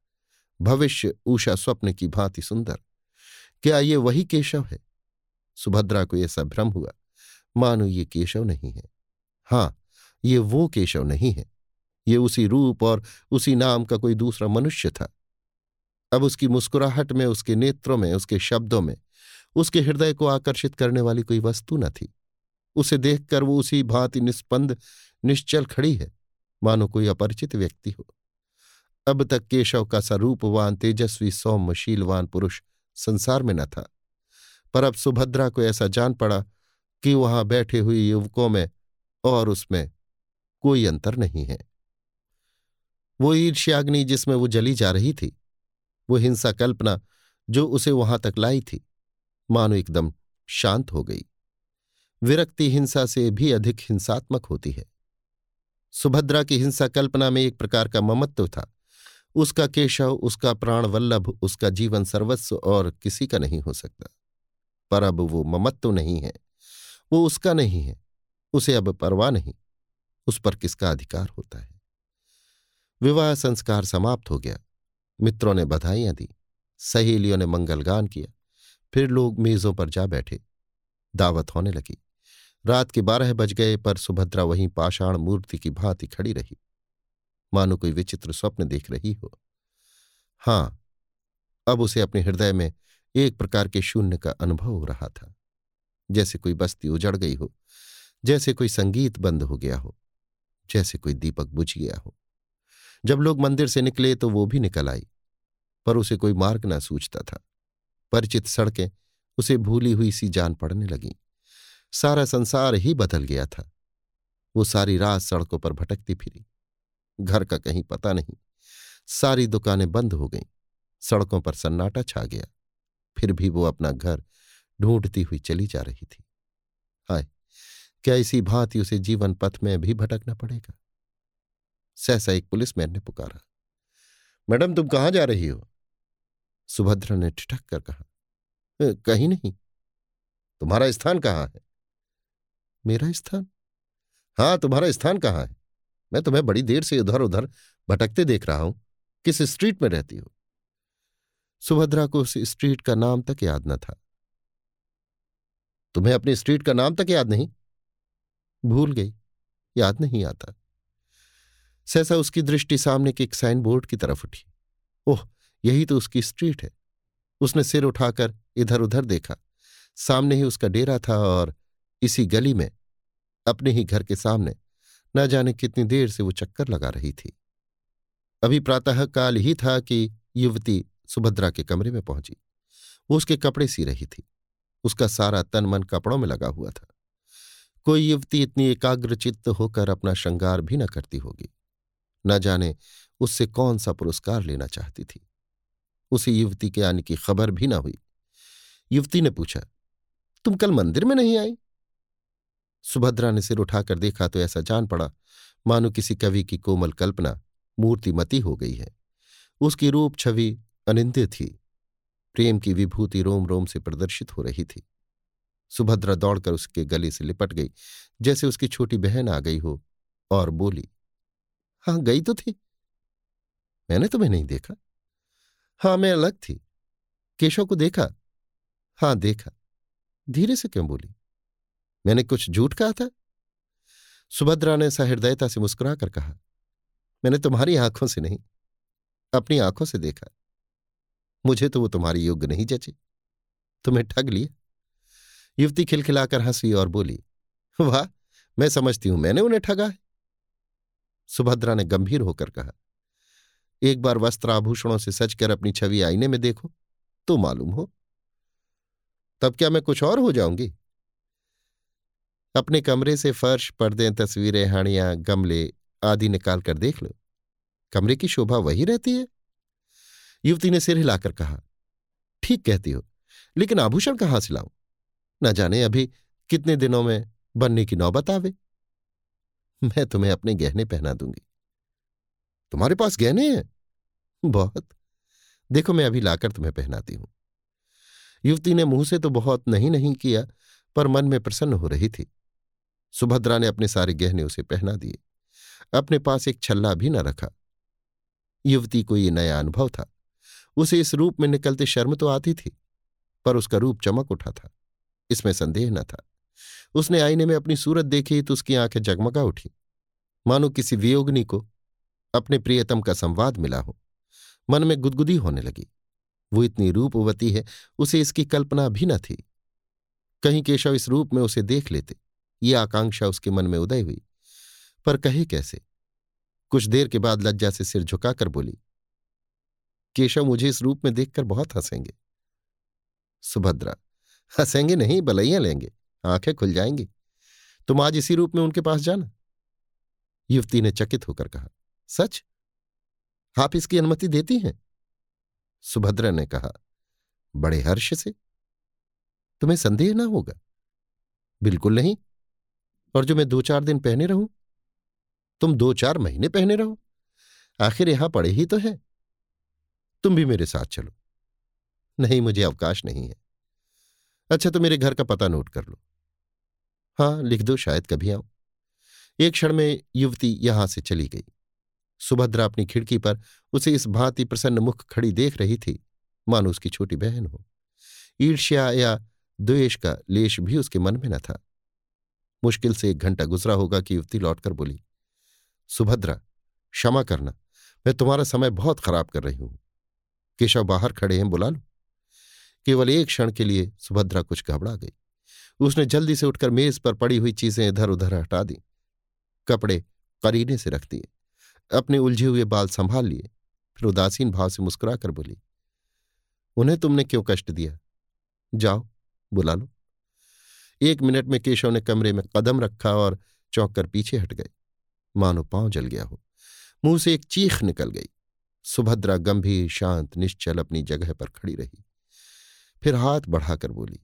भविष्य ऊषा स्वप्न की भांति सुंदर। क्या ये वही केशव है? सुभद्रा को ऐसा भ्रम हुआ। मानो ये केशव नहीं है। हाँ ये वो केशव नहीं है। ये उसी रूप और उसी नाम का कोई दूसरा मनुष्य था। अब उसकी मुस्कुराहट में, उसके नेत्रों में, उसके शब्दों में, उसके हृदय को आकर्षित करने वाली कोई वस्तु न थी। उसे देखकर वो उसी भांति निष्पंद, निश्चल खड़ी है। मानो कोई अपरिचित व्यक्ति हो। अब तक केशव का स्वरूपवान, तेजस्वी सौम्यशीलवान पुरुष संसार में न था। पर अब सुभद्रा को ऐसा जान पड़ा कि वहाँ बैठे हुए युवकों में और उसमें कोई अंतर नहीं है। वो ईर्ष्याग्नि जिसमें वो जली जा रही थी, वो हिंसा कल्पना जो उसे वहाँ तक लाई थी, मानो एकदम शांत हो गई। विरक्ति हिंसा से भी अधिक हिंसात्मक होती है। सुभद्रा की हिंसा कल्पना में एक प्रकार का ममत्व था। उसका केशव, उसका प्राण वल्लभ, उसका जीवन सर्वस्व और किसी का नहीं हो सकता। पर अब वो ममत्व नहीं है। वो उसका नहीं है। उसे अब परवाह नहीं। उस पर किसका अधिकार होता है? विवाह संस्कार समाप्त हो गया। मित्रों ने बधाइयाँ दी, सहेलियों ने मंगलगान किया, फिर लोग मेजों पर जा बैठे। दावत होने लगी। रात के बारह बज गए, पर सुभद्रा वहीं पाषाण मूर्ति की भांति खड़ी रही। मानो कोई विचित्र स्वप्न देख रही हो। हाँ, अब उसे अपने हृदय में एक प्रकार के शून्य का अनुभव हो रहा था। जैसे कोई बस्ती उजड़ गई हो, जैसे कोई संगीत बंद हो गया हो, जैसे कोई दीपक बुझ गया हो। जब लोग मंदिर से निकले तो वो भी निकल आई, पर उसे कोई मार्ग न सूझता था। परिचित सड़कें उसे भूली हुई सी जान पड़ने लगीं। सारा संसार ही बदल गया था। वो सारी रात सड़कों पर भटकती फिरी। घर का कहीं पता नहीं, सारी दुकानें बंद हो गईं, सड़कों पर सन्नाटा छा गया। फिर भी वो अपना घर ढूंढती हुई चली जा रही थी। हाय, क्या इसी भांति उसे जीवन पथ में भी भटकना पड़ेगा? सहसा एक पुलिसमैन ने पुकारा, मैडम, तुम कहाँ जा रही हो? सुभद्रा ने ठिठक कर कहा कहीं नहीं। तुम्हारा स्थान कहाँ है? मेरा स्थान? हाँ तुम्हारा स्थान कहाँ है? मैं तुम्हें बड़ी देर से उधर उधर भटकते देख रहा हूँ। किस स्ट्रीट में रहती हो? सुभद्रा को उस स्ट्रीट का नाम तक याद न था। तुम्हें अपनी स्ट्रीट का नाम तक याद नहीं? भूल गई, याद नहीं आता। सहसा उसकी दृष्टि सामने के एक साइन बोर्ड की तरफ़ उठी। ओह, यही तो उसकी स्ट्रीट है। उसने सिर उठाकर इधर उधर देखा। सामने ही उसका डेरा था और इसी गली में, अपने ही घर के सामने, न जाने कितनी देर से वो चक्कर लगा रही थी। अभी प्रातःकाल ही था कि युवती सुभद्रा के कमरे में पहुँची। वो उसके कपड़े सी रही थी। उसका सारा तन मन कपड़ों में लगा हुआ था। कोई युवती इतनी एकाग्रचित्त होकर अपना श्रृंगार भी न करती होगी। न जाने उससे कौन सा पुरस्कार लेना चाहती थी। उसी युवती के आने की खबर भी न हुई। युवती ने पूछा, तुम कल मंदिर में नहीं आई? सुभद्रा ने सिर उठाकर देखा तो ऐसा जान पड़ा, मानो किसी कवि की कोमल कल्पना मूर्तिमती हो गई है। उसकी रूप छवि अनिंद्य थी। प्रेम की विभूति रोम रोम से प्रदर्शित हो रही थी। सुभद्रा दौड़कर उसके गले से लिपट गई, जैसे उसकी छोटी बहन आ गई हो, और बोली हाँ, गई तो थी। मैंने तुम्हें नहीं देखा। हाँ, मैं अलग थी। केशव को देखा? हाँ, देखा। धीरे से क्यों बोली? मैंने कुछ झूठ कहा था? सुभद्रा ने सहृदयता से मुस्कुरा कर कहा, मैंने तुम्हारी आँखों से नहीं, अपनी आँखों से देखा। मुझे तो वो तुम्हारी योग्य नहीं जचे। तुम्हें ठग लिया। युवती खिलखिलाकर हँसी और बोली, वाह, मैं समझती हूँ, मैंने उन्हें ठगा है। सुभद्रा ने गंभीर होकर कहा, एक बार वस्त्र आभूषणों से सचकर अपनी छवि आईने में देखो तो मालूम हो। तब क्या मैं कुछ और हो जाऊँगी? अपने कमरे से फर्श, पर्दे, तस्वीरें, हाड़ियाँ, गमले आदि निकाल कर देख लो। कमरे की शोभा वही रहती है। युवती ने सिर हिलाकर कहा, ठीक कहती हो, लेकिन आभूषण कहाँ से लाऊं? न जाने अभी कितने दिनों में बनने की नौबत आवे। मैं तुम्हें अपने गहने पहना दूँगी। तुम्हारे पास गहने हैं? बहुत। देखो, मैं अभी लाकर तुम्हें पहनाती हूँ। युवती ने मुँह से तो बहुत नहीं नहीं किया, पर मन में प्रसन्न हो रही थी। सुभद्रा ने अपने सारे गहने उसे पहना दिए। अपने पास एक छल्ला भी न रखा। युवती को ये नया अनुभव था। उसे इस रूप में निकलते शर्म तो आती थी, पर उसका रूप चमक उठा था। इसमें संदेह न था। उसने आईने में अपनी सूरत देखी तो उसकी आँखें जगमगा उठी। मानो किसी वियोगनी को अपने प्रियतम का संवाद मिला हो। मन में गुदगुदी होने लगी। वो इतनी रूपवती है, उसे इसकी कल्पना भी न थी। कहीं केशव इस रूप में उसे देख लेते। ये आकांक्षा उसके मन में उदय हुई। पर कहे कैसे? कुछ देर के बाद लज्जा से सिर झुकाकर बोली, केशव मुझे इस रूप में देखकर बहुत हंसेंगे। सुभद्रा, हंसेंगे नहीं बलैया लेंगे। आँखें खुल जाएँगी। तुम आज इसी रूप में उनके पास जाना। युवती ने चकित होकर कहा, सच? आप इसकी अनुमति देती हैं? सुभद्रा ने कहा, बड़े हर्ष से। तुम्हें संदेह ना होगा? बिल्कुल नहीं। और जो मैं दो चार दिन पहने रहूँ? तुम दो चार महीने पहने रहो। आखिर यहाँ पड़े ही तो है। तुम भी मेरे साथ चलो। नहीं, मुझे अवकाश नहीं है। अच्छा तो मेरे घर का पता नोट कर लो। हाँ लिख दो शायद कभी आऊँ एक क्षण में युवती यहाँ से चली गई। सुभद्रा अपनी खिड़की पर उसे इस भांति प्रसन्न मुख खड़ी देख रही थी। मानो उसकी छोटी बहन हो। ईर्ष्या या द्वेष का लेश भी उसके मन में न था। मुश्किल से एक घंटा गुजरा होगा कि युवती लौटकर बोली, सुभद्रा, क्षमा करना। मैं तुम्हारा समय बहुत खराब कर रही हूँ। केशव बाहर खड़े हैं, बुला लो। केवल एक क्षण के लिए सुभद्रा कुछ घबरा गई। उसने जल्दी से उठकर मेज पर पड़ी हुई चीज़ें इधर उधर हटा दी, कपड़े करीने से रख दिए, अपने उलझे हुए बाल संभाल लिए, फिर उदासीन भाव से मुस्कुराकर बोली, उन्हें तुमने क्यों कष्ट दिया? जाओ, बुला लो। एक मिनट में केशव ने कमरे में कदम रखा और चौंक कर पीछे हट गए। मानो पाँव जल गया हो। मुँह से एक चीख निकल गई। सुभद्रा गंभीर, शांत, निश्चल अपनी जगह पर खड़ी रही। फिर हाथ बढ़ाकर बोली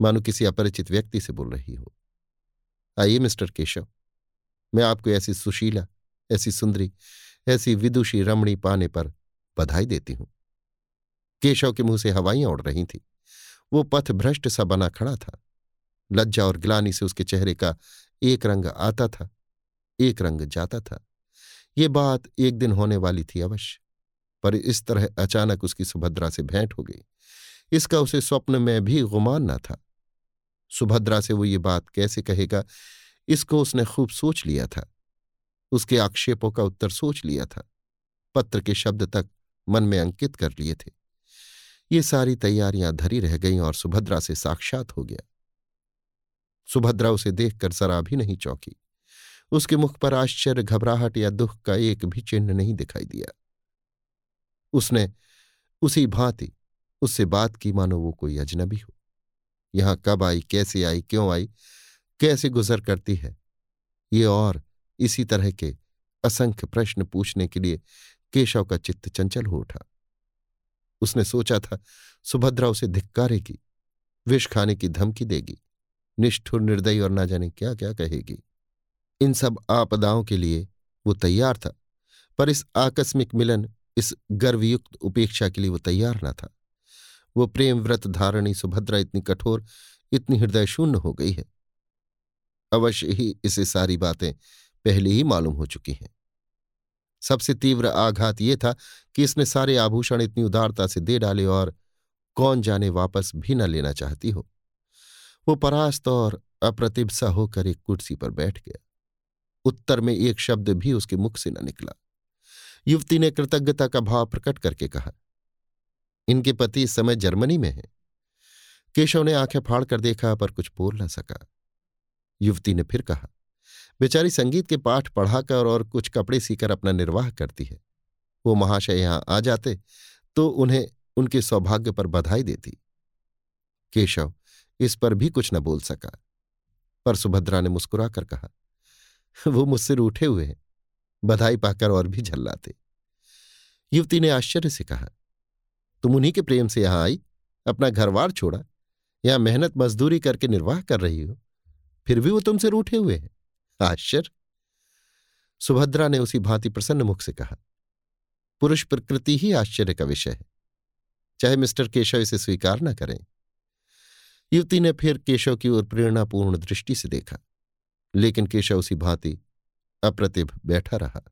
मानो किसी अपरिचित व्यक्ति से बोल रही हो। आइए, मिस्टर केशव, मैं आपको ऐसी सुशीला, ऐसी सुंदरी, ऐसी विदुषी रमणी पाने पर बधाई देती हूँ। केशव के मुँह से हवाइयाँ उड़ रही थी। वो पथ भ्रष्ट सा बना खड़ा था। लज्जा और ग्लानी से उसके चेहरे का एक रंग आता था, एक रंग जाता था। ये बात एक दिन होने वाली थी अवश्य, पर इस तरह अचानक उसकी सुभद्रा से भेंट हो गई। इसका उसे स्वप्न में भी गुमान न था। सुभद्रा से वो ये बात कैसे कहेगा, इसको उसने खूब सोच लिया था। उसके आक्षेपों का उत्तर सोच लिया था। पत्र के शब्द तक मन में अंकित कर लिए थे। ये सारी तैयारियाँ धरी रह गईं और सुभद्रा से साक्षात हो गया। सुभद्रा उसे देखकर जरा भी नहीं चौंकी। उसके मुख पर आश्चर्य, घबराहट या दुख का एक भी चिन्ह नहीं दिखाई दिया। उसने उसी भांति, उससे बात की मानो वो कोई अजनबी हो। यहाँ कब आई, कैसे आई, क्यों आई, कैसे गुजर करती है? ये और इसी तरह के असंख्य प्रश्न पूछने के लिए केशव का चित्त चंचल हो उठा। उसने सोचा था, सुभद्रा उसे धिक्कारेगी, विष खाने की धमकी देगी, निष्ठुर, निर्दयी और ना जाने क्या क्या कहेगी। इन सब आपदाओं के लिए वो तैयार था, पर इस आकस्मिक मिलन, इस गर्वयुक्त उपेक्षा के लिए वो तैयार न था। वो प्रेम, व्रत, धारणी, सुभद्रा इतनी कठोर, इतनी हृदय शून्य हो गई है। अवश्य ही इसे सारी बातें पहले ही मालूम हो चुकी हैं। सबसे तीव्र आघात ये था कि इसने सारे आभूषण इतनी उदारता से दे डाले और कौन जाने वापस भी न लेना चाहती हो। वो परास्त और अप्रतिभ सा होकर एक कुर्सी पर बैठ गया। उत्तर में एक शब्द भी उसके मुख से न निकला। युवती ने कृतज्ञता का भाव प्रकट करके कहा इनके पति इस समय जर्मनी में हैं। केशव ने आँखें फाड़ कर देखा, पर कुछ बोल न सका। युवती ने फिर कहा, बेचारी संगीत के पाठ पढ़ाकर और कुछ कपड़े सीकर अपना निर्वाह करती है। वो महाशय यहाँ आ जाते तो उन्हें उनके सौभाग्य पर बधाई देती। केशव इस पर भी कुछ न बोल सका। पर सुभद्रा ने मुस्कुराकर कहा, वो मुझसे रूठे हुए हैं। बधाई पाकर और भी झल्लाते। युवती ने आश्चर्य से कहा तुम उन्हीं के प्रेम से यहाँ आई, अपना घरवार छोड़ा, यहाँ मेहनत मजदूरी करके निर्वाह कर रही हो, फिर भी वो तुमसे रूठे हुए हैं। आश्चर्य। सुभद्रा ने उसी भांति प्रसन्न मुख से कहा, पुरुष प्रकृति ही आश्चर्य का विषय है। चाहे मिस्टर केशव इसे स्वीकार न करें। युवती ने फिर केशव की ओर प्रेरणापूर्ण दृष्टि से देखा, लेकिन केशव उसी भांति अप्रतिभ बैठा रहा।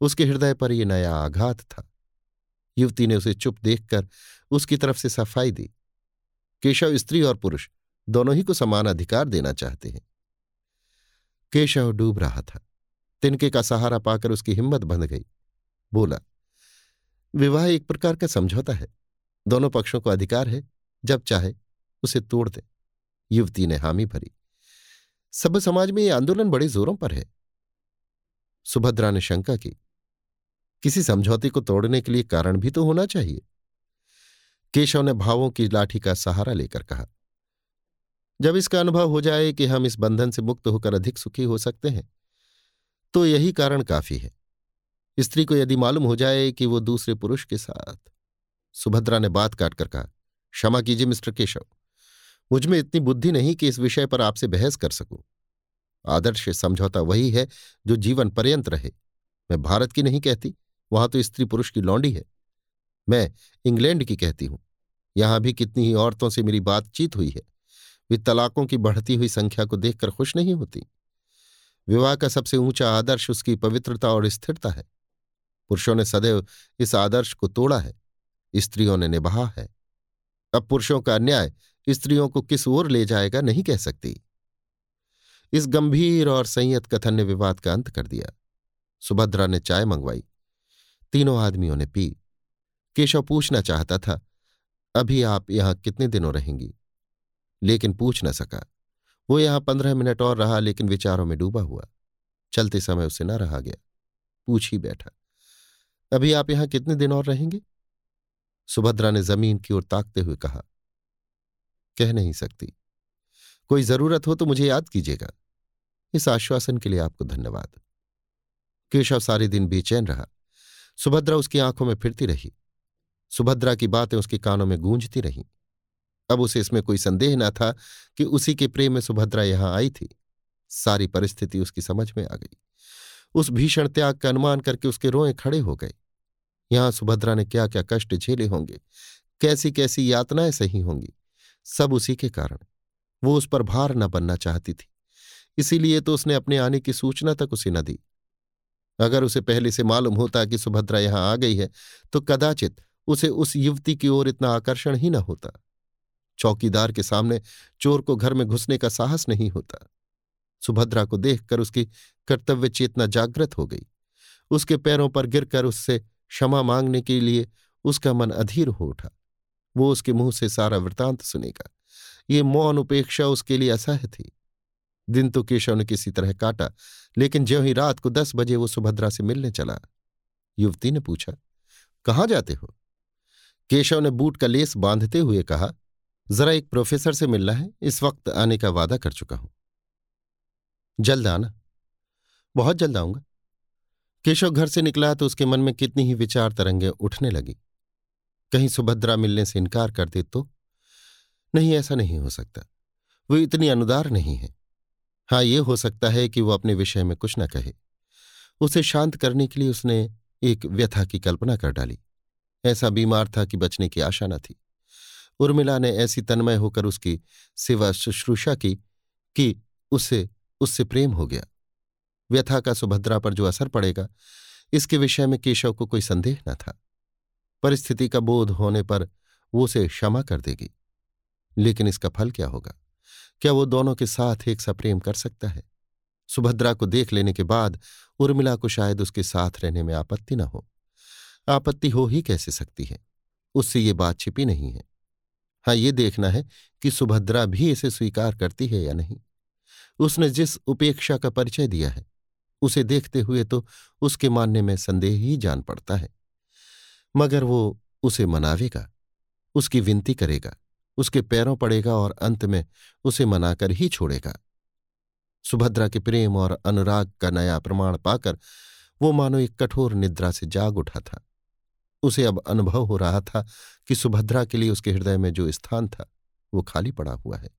उसके हृदय पर यह नया आघात था। युवती ने उसे चुप देखकर उसकी तरफ़ से सफ़ाई दी। केशव स्त्री और पुरुष दोनों ही को समान अधिकार देना चाहते हैं। केशव डूब रहा था। तिनके का सहारा पाकर उसकी हिम्मत बंध गई। बोला, विवाह एक प्रकार का समझौता है। दोनों पक्षों को अधिकार है। जब चाहे, उसे तोड़ दे। युवती ने हामी भरी। सब समाज में ये आंदोलन बड़े जोरों पर है। सुभद्रा ने शंका की किसी समझौते को तोड़ने के लिए कारण भी तो होना चाहिए। केशव ने भावों की लाठी का सहारा लेकर कहा, जब इसका अनुभव हो जाए कि हम इस बंधन से मुक्त होकर अधिक सुखी हो सकते हैं तो यही कारण काफ़ी है। स्त्री को यदि मालूम हो जाए कि वो दूसरे पुरुष के साथ। सुभद्रा ने बात काटकर कहा, क्षमा कीजिए मिस्टर केशव मुझमें इतनी बुद्धि नहीं कि इस विषय पर आपसे बहस कर सकूँ। आदर्श समझौता वही है जो जीवन पर्यंत रहे, मैं भारत की नहीं कहती। वहाँ तो स्त्री पुरुष की लौंडी है। मैं इंग्लैंड की कहती हूँ। यहाँ भी कितनी ही औरतों से मेरी बातचीत हुई है। वे तलाकों की बढ़ती हुई संख्या को देखकर खुश नहीं होती। विवाह का सबसे ऊँचा आदर्श उसकी पवित्रता और स्थिरता है। पुरुषों ने सदैव इस आदर्श को तोड़ा है। स्त्रियों ने निभाा है। अब पुरुषों का अन्याय स्त्रियों को किस ओर ले जाएगा नहीं कह सकती। इस गंभीर और संयत कथन ने विवाद का अंत कर दिया। सुभद्रा ने चाय मंगवाई। तीनों आदमियों ने पी। केशव पूछना चाहता था, अभी आप यहाँ कितने दिनों रहेंगी? लेकिन पूछ न सका। वो यहाँ पंद्रह मिनट और रहा, लेकिन विचारों में डूबा हुआ। चलते समय उसे न रहा गया। पूछ ही बैठा, अभी आप यहाँ कितने दिन और रहेंगे? सुभद्रा ने ज़मीन की ओर ताकते हुए कहा, कह नहीं सकती। कोई ज़रूरत हो तो मुझे याद कीजिएगा। इस आश्वासन के लिए आपको धन्यवाद। केशव सारे दिन बेचैन रहा। सुभद्रा उसकी आँखों में फिरती रही। सुभद्रा की बातें उसके कानों में गूंजती रहीं। अब उसे इसमें कोई संदेह न था कि उसी के प्रेम में सुभद्रा यहाँ आई थी। सारी परिस्थिति उसकी समझ में आ गई। उस भीषण त्याग का अनुमान करके उसके रोए खड़े हो गए। यहाँ सुभद्रा ने क्या क्या कष्ट झेले होंगे? कैसी कैसी यातनाएँ सही होंगी? सब उसी के कारण। वो उस पर भार न बनना चाहती थी। इसीलिए तो उसने अपने आने की सूचना तक उसे न दी। अगर उसे पहले से मालूम होता कि सुभद्रा यहाँ आ गई है तो कदाचित उसे उस युवती की ओर इतना आकर्षण ही न होता। चौकीदार के सामने चोर को घर में घुसने का साहस नहीं होता। सुभद्रा को देखकर उसकी कर्तव्य चेतना जागृत हो गई। उसके पैरों पर गिरकर उससे क्षमा मांगने के लिए उसका मन अधीर हो उठा। वो उसके मुँह से सारा वृतांत सुनेगा। ये मौन उपेक्षा उसके लिए असह्य थी। दिन तो केशव ने किसी तरह काटा लेकिन ज्यों ही रात को दस बजे वो सुभद्रा से मिलने चला, युवती ने पूछा, कहाँ जाते हो? केशव ने बूट का लेस बांधते हुए कहा, जरा एक प्रोफेसर से मिलना है, इस वक्त आने का वादा कर चुका हूँ। जल्द आना। बहुत जल्द आऊँगा। केशव घर से निकला तो उसके मन में कितनी ही विचार तरंगे उठने लगी। कहीं सुभद्रा मिलने से इनकार कर दे तो नहीं, ऐसा नहीं हो सकता। वो इतनी अनुदार नहीं है। हाँ ये हो सकता है कि वो अपने विषय में कुछ न कहे। उसे शांत करने के लिए उसने एक व्यथा की कल्पना कर डाली। ऐसा बीमार था कि बचने की आशा न थी। उर्मिला ने ऐसी तन्मय होकर उसकी सेवा शुश्रूषा की कि उसे, उससे प्रेम हो गया। व्यथा का सुभद्रा पर जो असर पड़ेगा, इसके विषय में केशव को कोई संदेह न था। परिस्थिति का बोध होने पर वो उसे क्षमा कर देगी। लेकिन इसका फल क्या होगा? क्या वो दोनों के साथ एक सा प्रेम कर सकता है? सुभद्रा को देख लेने के बाद उर्मिला को शायद उसके साथ रहने में आपत्ति न हो। आपत्ति हो ही कैसे सकती है? उससे ये बात छिपी नहीं है। हाँ ये देखना है कि सुभद्रा भी इसे स्वीकार करती है या नहीं। उसने जिस उपेक्षा का परिचय दिया है, उसे देखते हुए तो उसके मानने में संदेह ही जान पड़ता है। मगर वो उसे मनावेगा, उसकी विनती करेगा। उसके पैरों पड़ेगा और अंत में उसे मनाकर ही छोड़ेगा। सुभद्रा के प्रेम और अनुराग का नया प्रमाण पाकर वो मानो एक कठोर निद्रा से जाग उठा था। उसे अब अनुभव हो रहा था कि सुभद्रा के लिए उसके हृदय में जो स्थान था, वो खाली पड़ा हुआ है।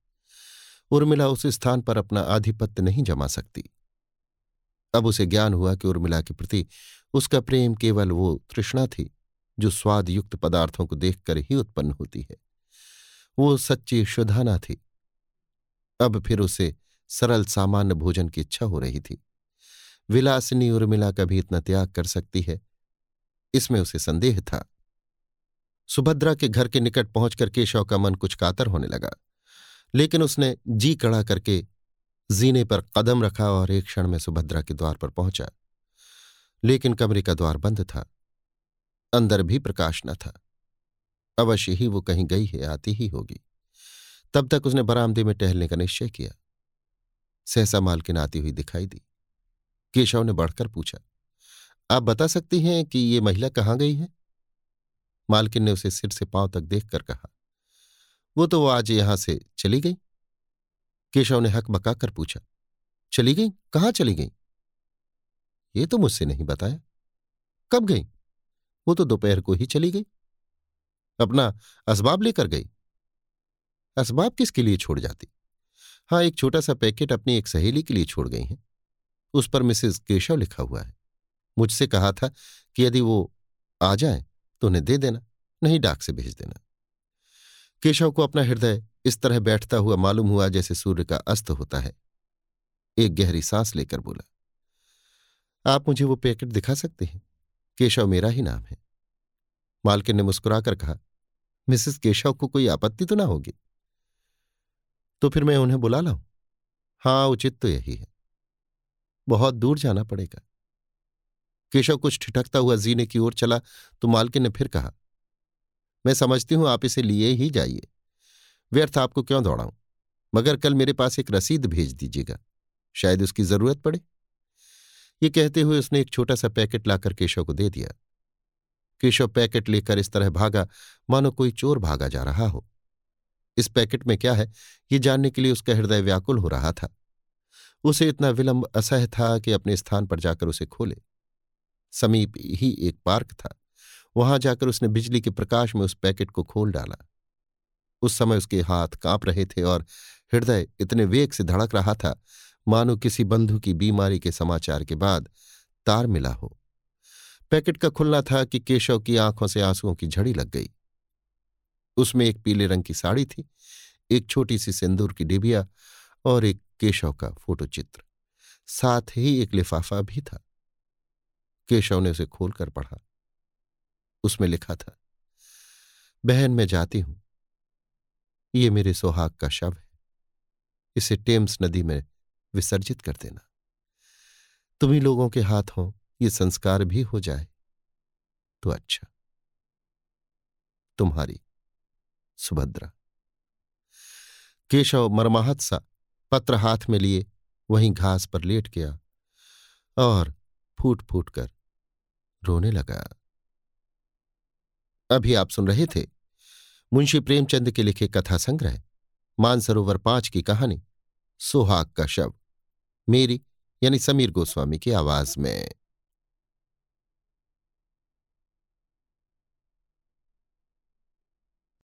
उर्मिला उस स्थान पर अपना आधिपत्य नहीं जमा सकती। अब उसे ज्ञान हुआ कि उर्मिला के प्रति उसका प्रेम केवल वो तृष्णा थी, जो स्वादयुक्त पदार्थों को देखकर ही उत्पन्न होती है। वो सच्ची शुधाना थी। अब फिर उसे सरल सामान्य भोजन की इच्छा हो रही थी। विलासिनी उर्मिला कभी इतना त्याग कर सकती है? इसमें उसे संदेह था। सुभद्रा के घर के निकट पहुंचकर केशव का मन कुछ कातर होने लगा। लेकिन उसने जी कड़ा करके जीने पर कदम रखा और एक क्षण में सुभद्रा के द्वार पर पहुँचा। लेकिन कमरे का द्वार बंद था। अंदर भी प्रकाश न था। अवश्य ही वो कहीं गई है, आती ही होगी। तब तक उसने बरामदे में टहलने का निश्चय किया। सहसा मालकिन आती हुई दिखाई दी। केशव ने बढ़कर पूछा, आप बता सकती हैं कि ये महिला कहाँ गई है? मालकिन ने उसे सिर से पाँव तक देखकर कहा, वो तो वो आज यहाँ से चली गई। केशव ने हक बकाकर पूछा, चली गई? कहाँ चली गई? ये तो मुझसे नहीं बताया। कब गई? वो तो दोपहर को ही चली गई। अपना असबाब लेकर गई। असबाब किसके लिए छोड़ जाती? हाँ एक छोटा सा पैकेट अपनी एक सहेली के लिए छोड़ गई हैं। उस पर मिसेस केशव लिखा हुआ है। मुझसे कहा था कि यदि वो आ जाए तो उन्हें दे देना, नहीं डाक से भेज देना। केशव को अपना हृदय इस तरह बैठता हुआ मालूम हुआ जैसे सूर्य का अस्त होता है। एक गहरी सांस लेकर बोला, आप मुझे वो पैकेट दिखा सकते हैं? केशव मेरा ही नाम है। मालकिन ने मुस्कुराकर कहा मिसेस केशव को कोई आपत्ति तो ना होगी? तो फिर मैं उन्हें बुला लाऊं? हाँ उचित तो यही है। बहुत दूर जाना पड़ेगा। केशव कुछ ठिठकता हुआ जीने की ओर चला तो मालकिन ने फिर कहा, मैं समझती हूँ आप इसे लिए ही जाइए। व्यर्थ आपको क्यों दौड़ाऊं? मगर कल मेरे पास एक रसीद भेज दीजिएगा। शायद उसकी ज़रूरत पड़े। ये कहते हुए उसने एक छोटा सा पैकेट लाकर केशव को दे दिया। केशव पैकेट लेकर इस तरह भागा, मानो कोई चोर भागा जा रहा हो। इस पैकेट में क्या है, ये जानने के लिए उसका हृदय व्याकुल हो रहा था। उसे इतना विलंब असह था कि अपने स्थान पर जाकर उसे खोले। समीप ही एक पार्क था। वहाँ जाकर उसने बिजली के प्रकाश में उस पैकेट को खोल डाला। उस समय उसके हाथ काँप रहे थे और हृदय इतने वेग से धड़क रहा था, मानो किसी बंधु की बीमारी के समाचार के बाद तार मिला हो। पैकेट का खुलना था कि केशव की आँखों से आंसुओं की झड़ी लग गई। उसमें एक पीले रंग की साड़ी थी, एक छोटी सी सिंदूर की डिबिया और एक केशव का फोटोचित्र। साथ ही एक लिफाफा भी था। केशव ने उसे खोलकर पढ़ा। उसमें लिखा था, बहन, मैं जाती हूँ। ये मेरे सुहाग का शव है। इसे टेम्स नदी में विसर्जित कर देना। तुम्ही लोगों के हाथ हाथों ये संस्कार भी हो जाए तो अच्छा। तुम्हारी सुभद्रा। केशव मरमाहत सा पत्र हाथ में लिए, वहीं घास पर लेट गया और फूट फूट कर रोने लगा। अभी आप सुन रहे थे मुंशी प्रेमचंद के लिखे कथा संग्रह, मानसरोवर पाँच की कहानी, सुहाग का शव, मेरी यानी समीर गोस्वामी की आवाज़ में।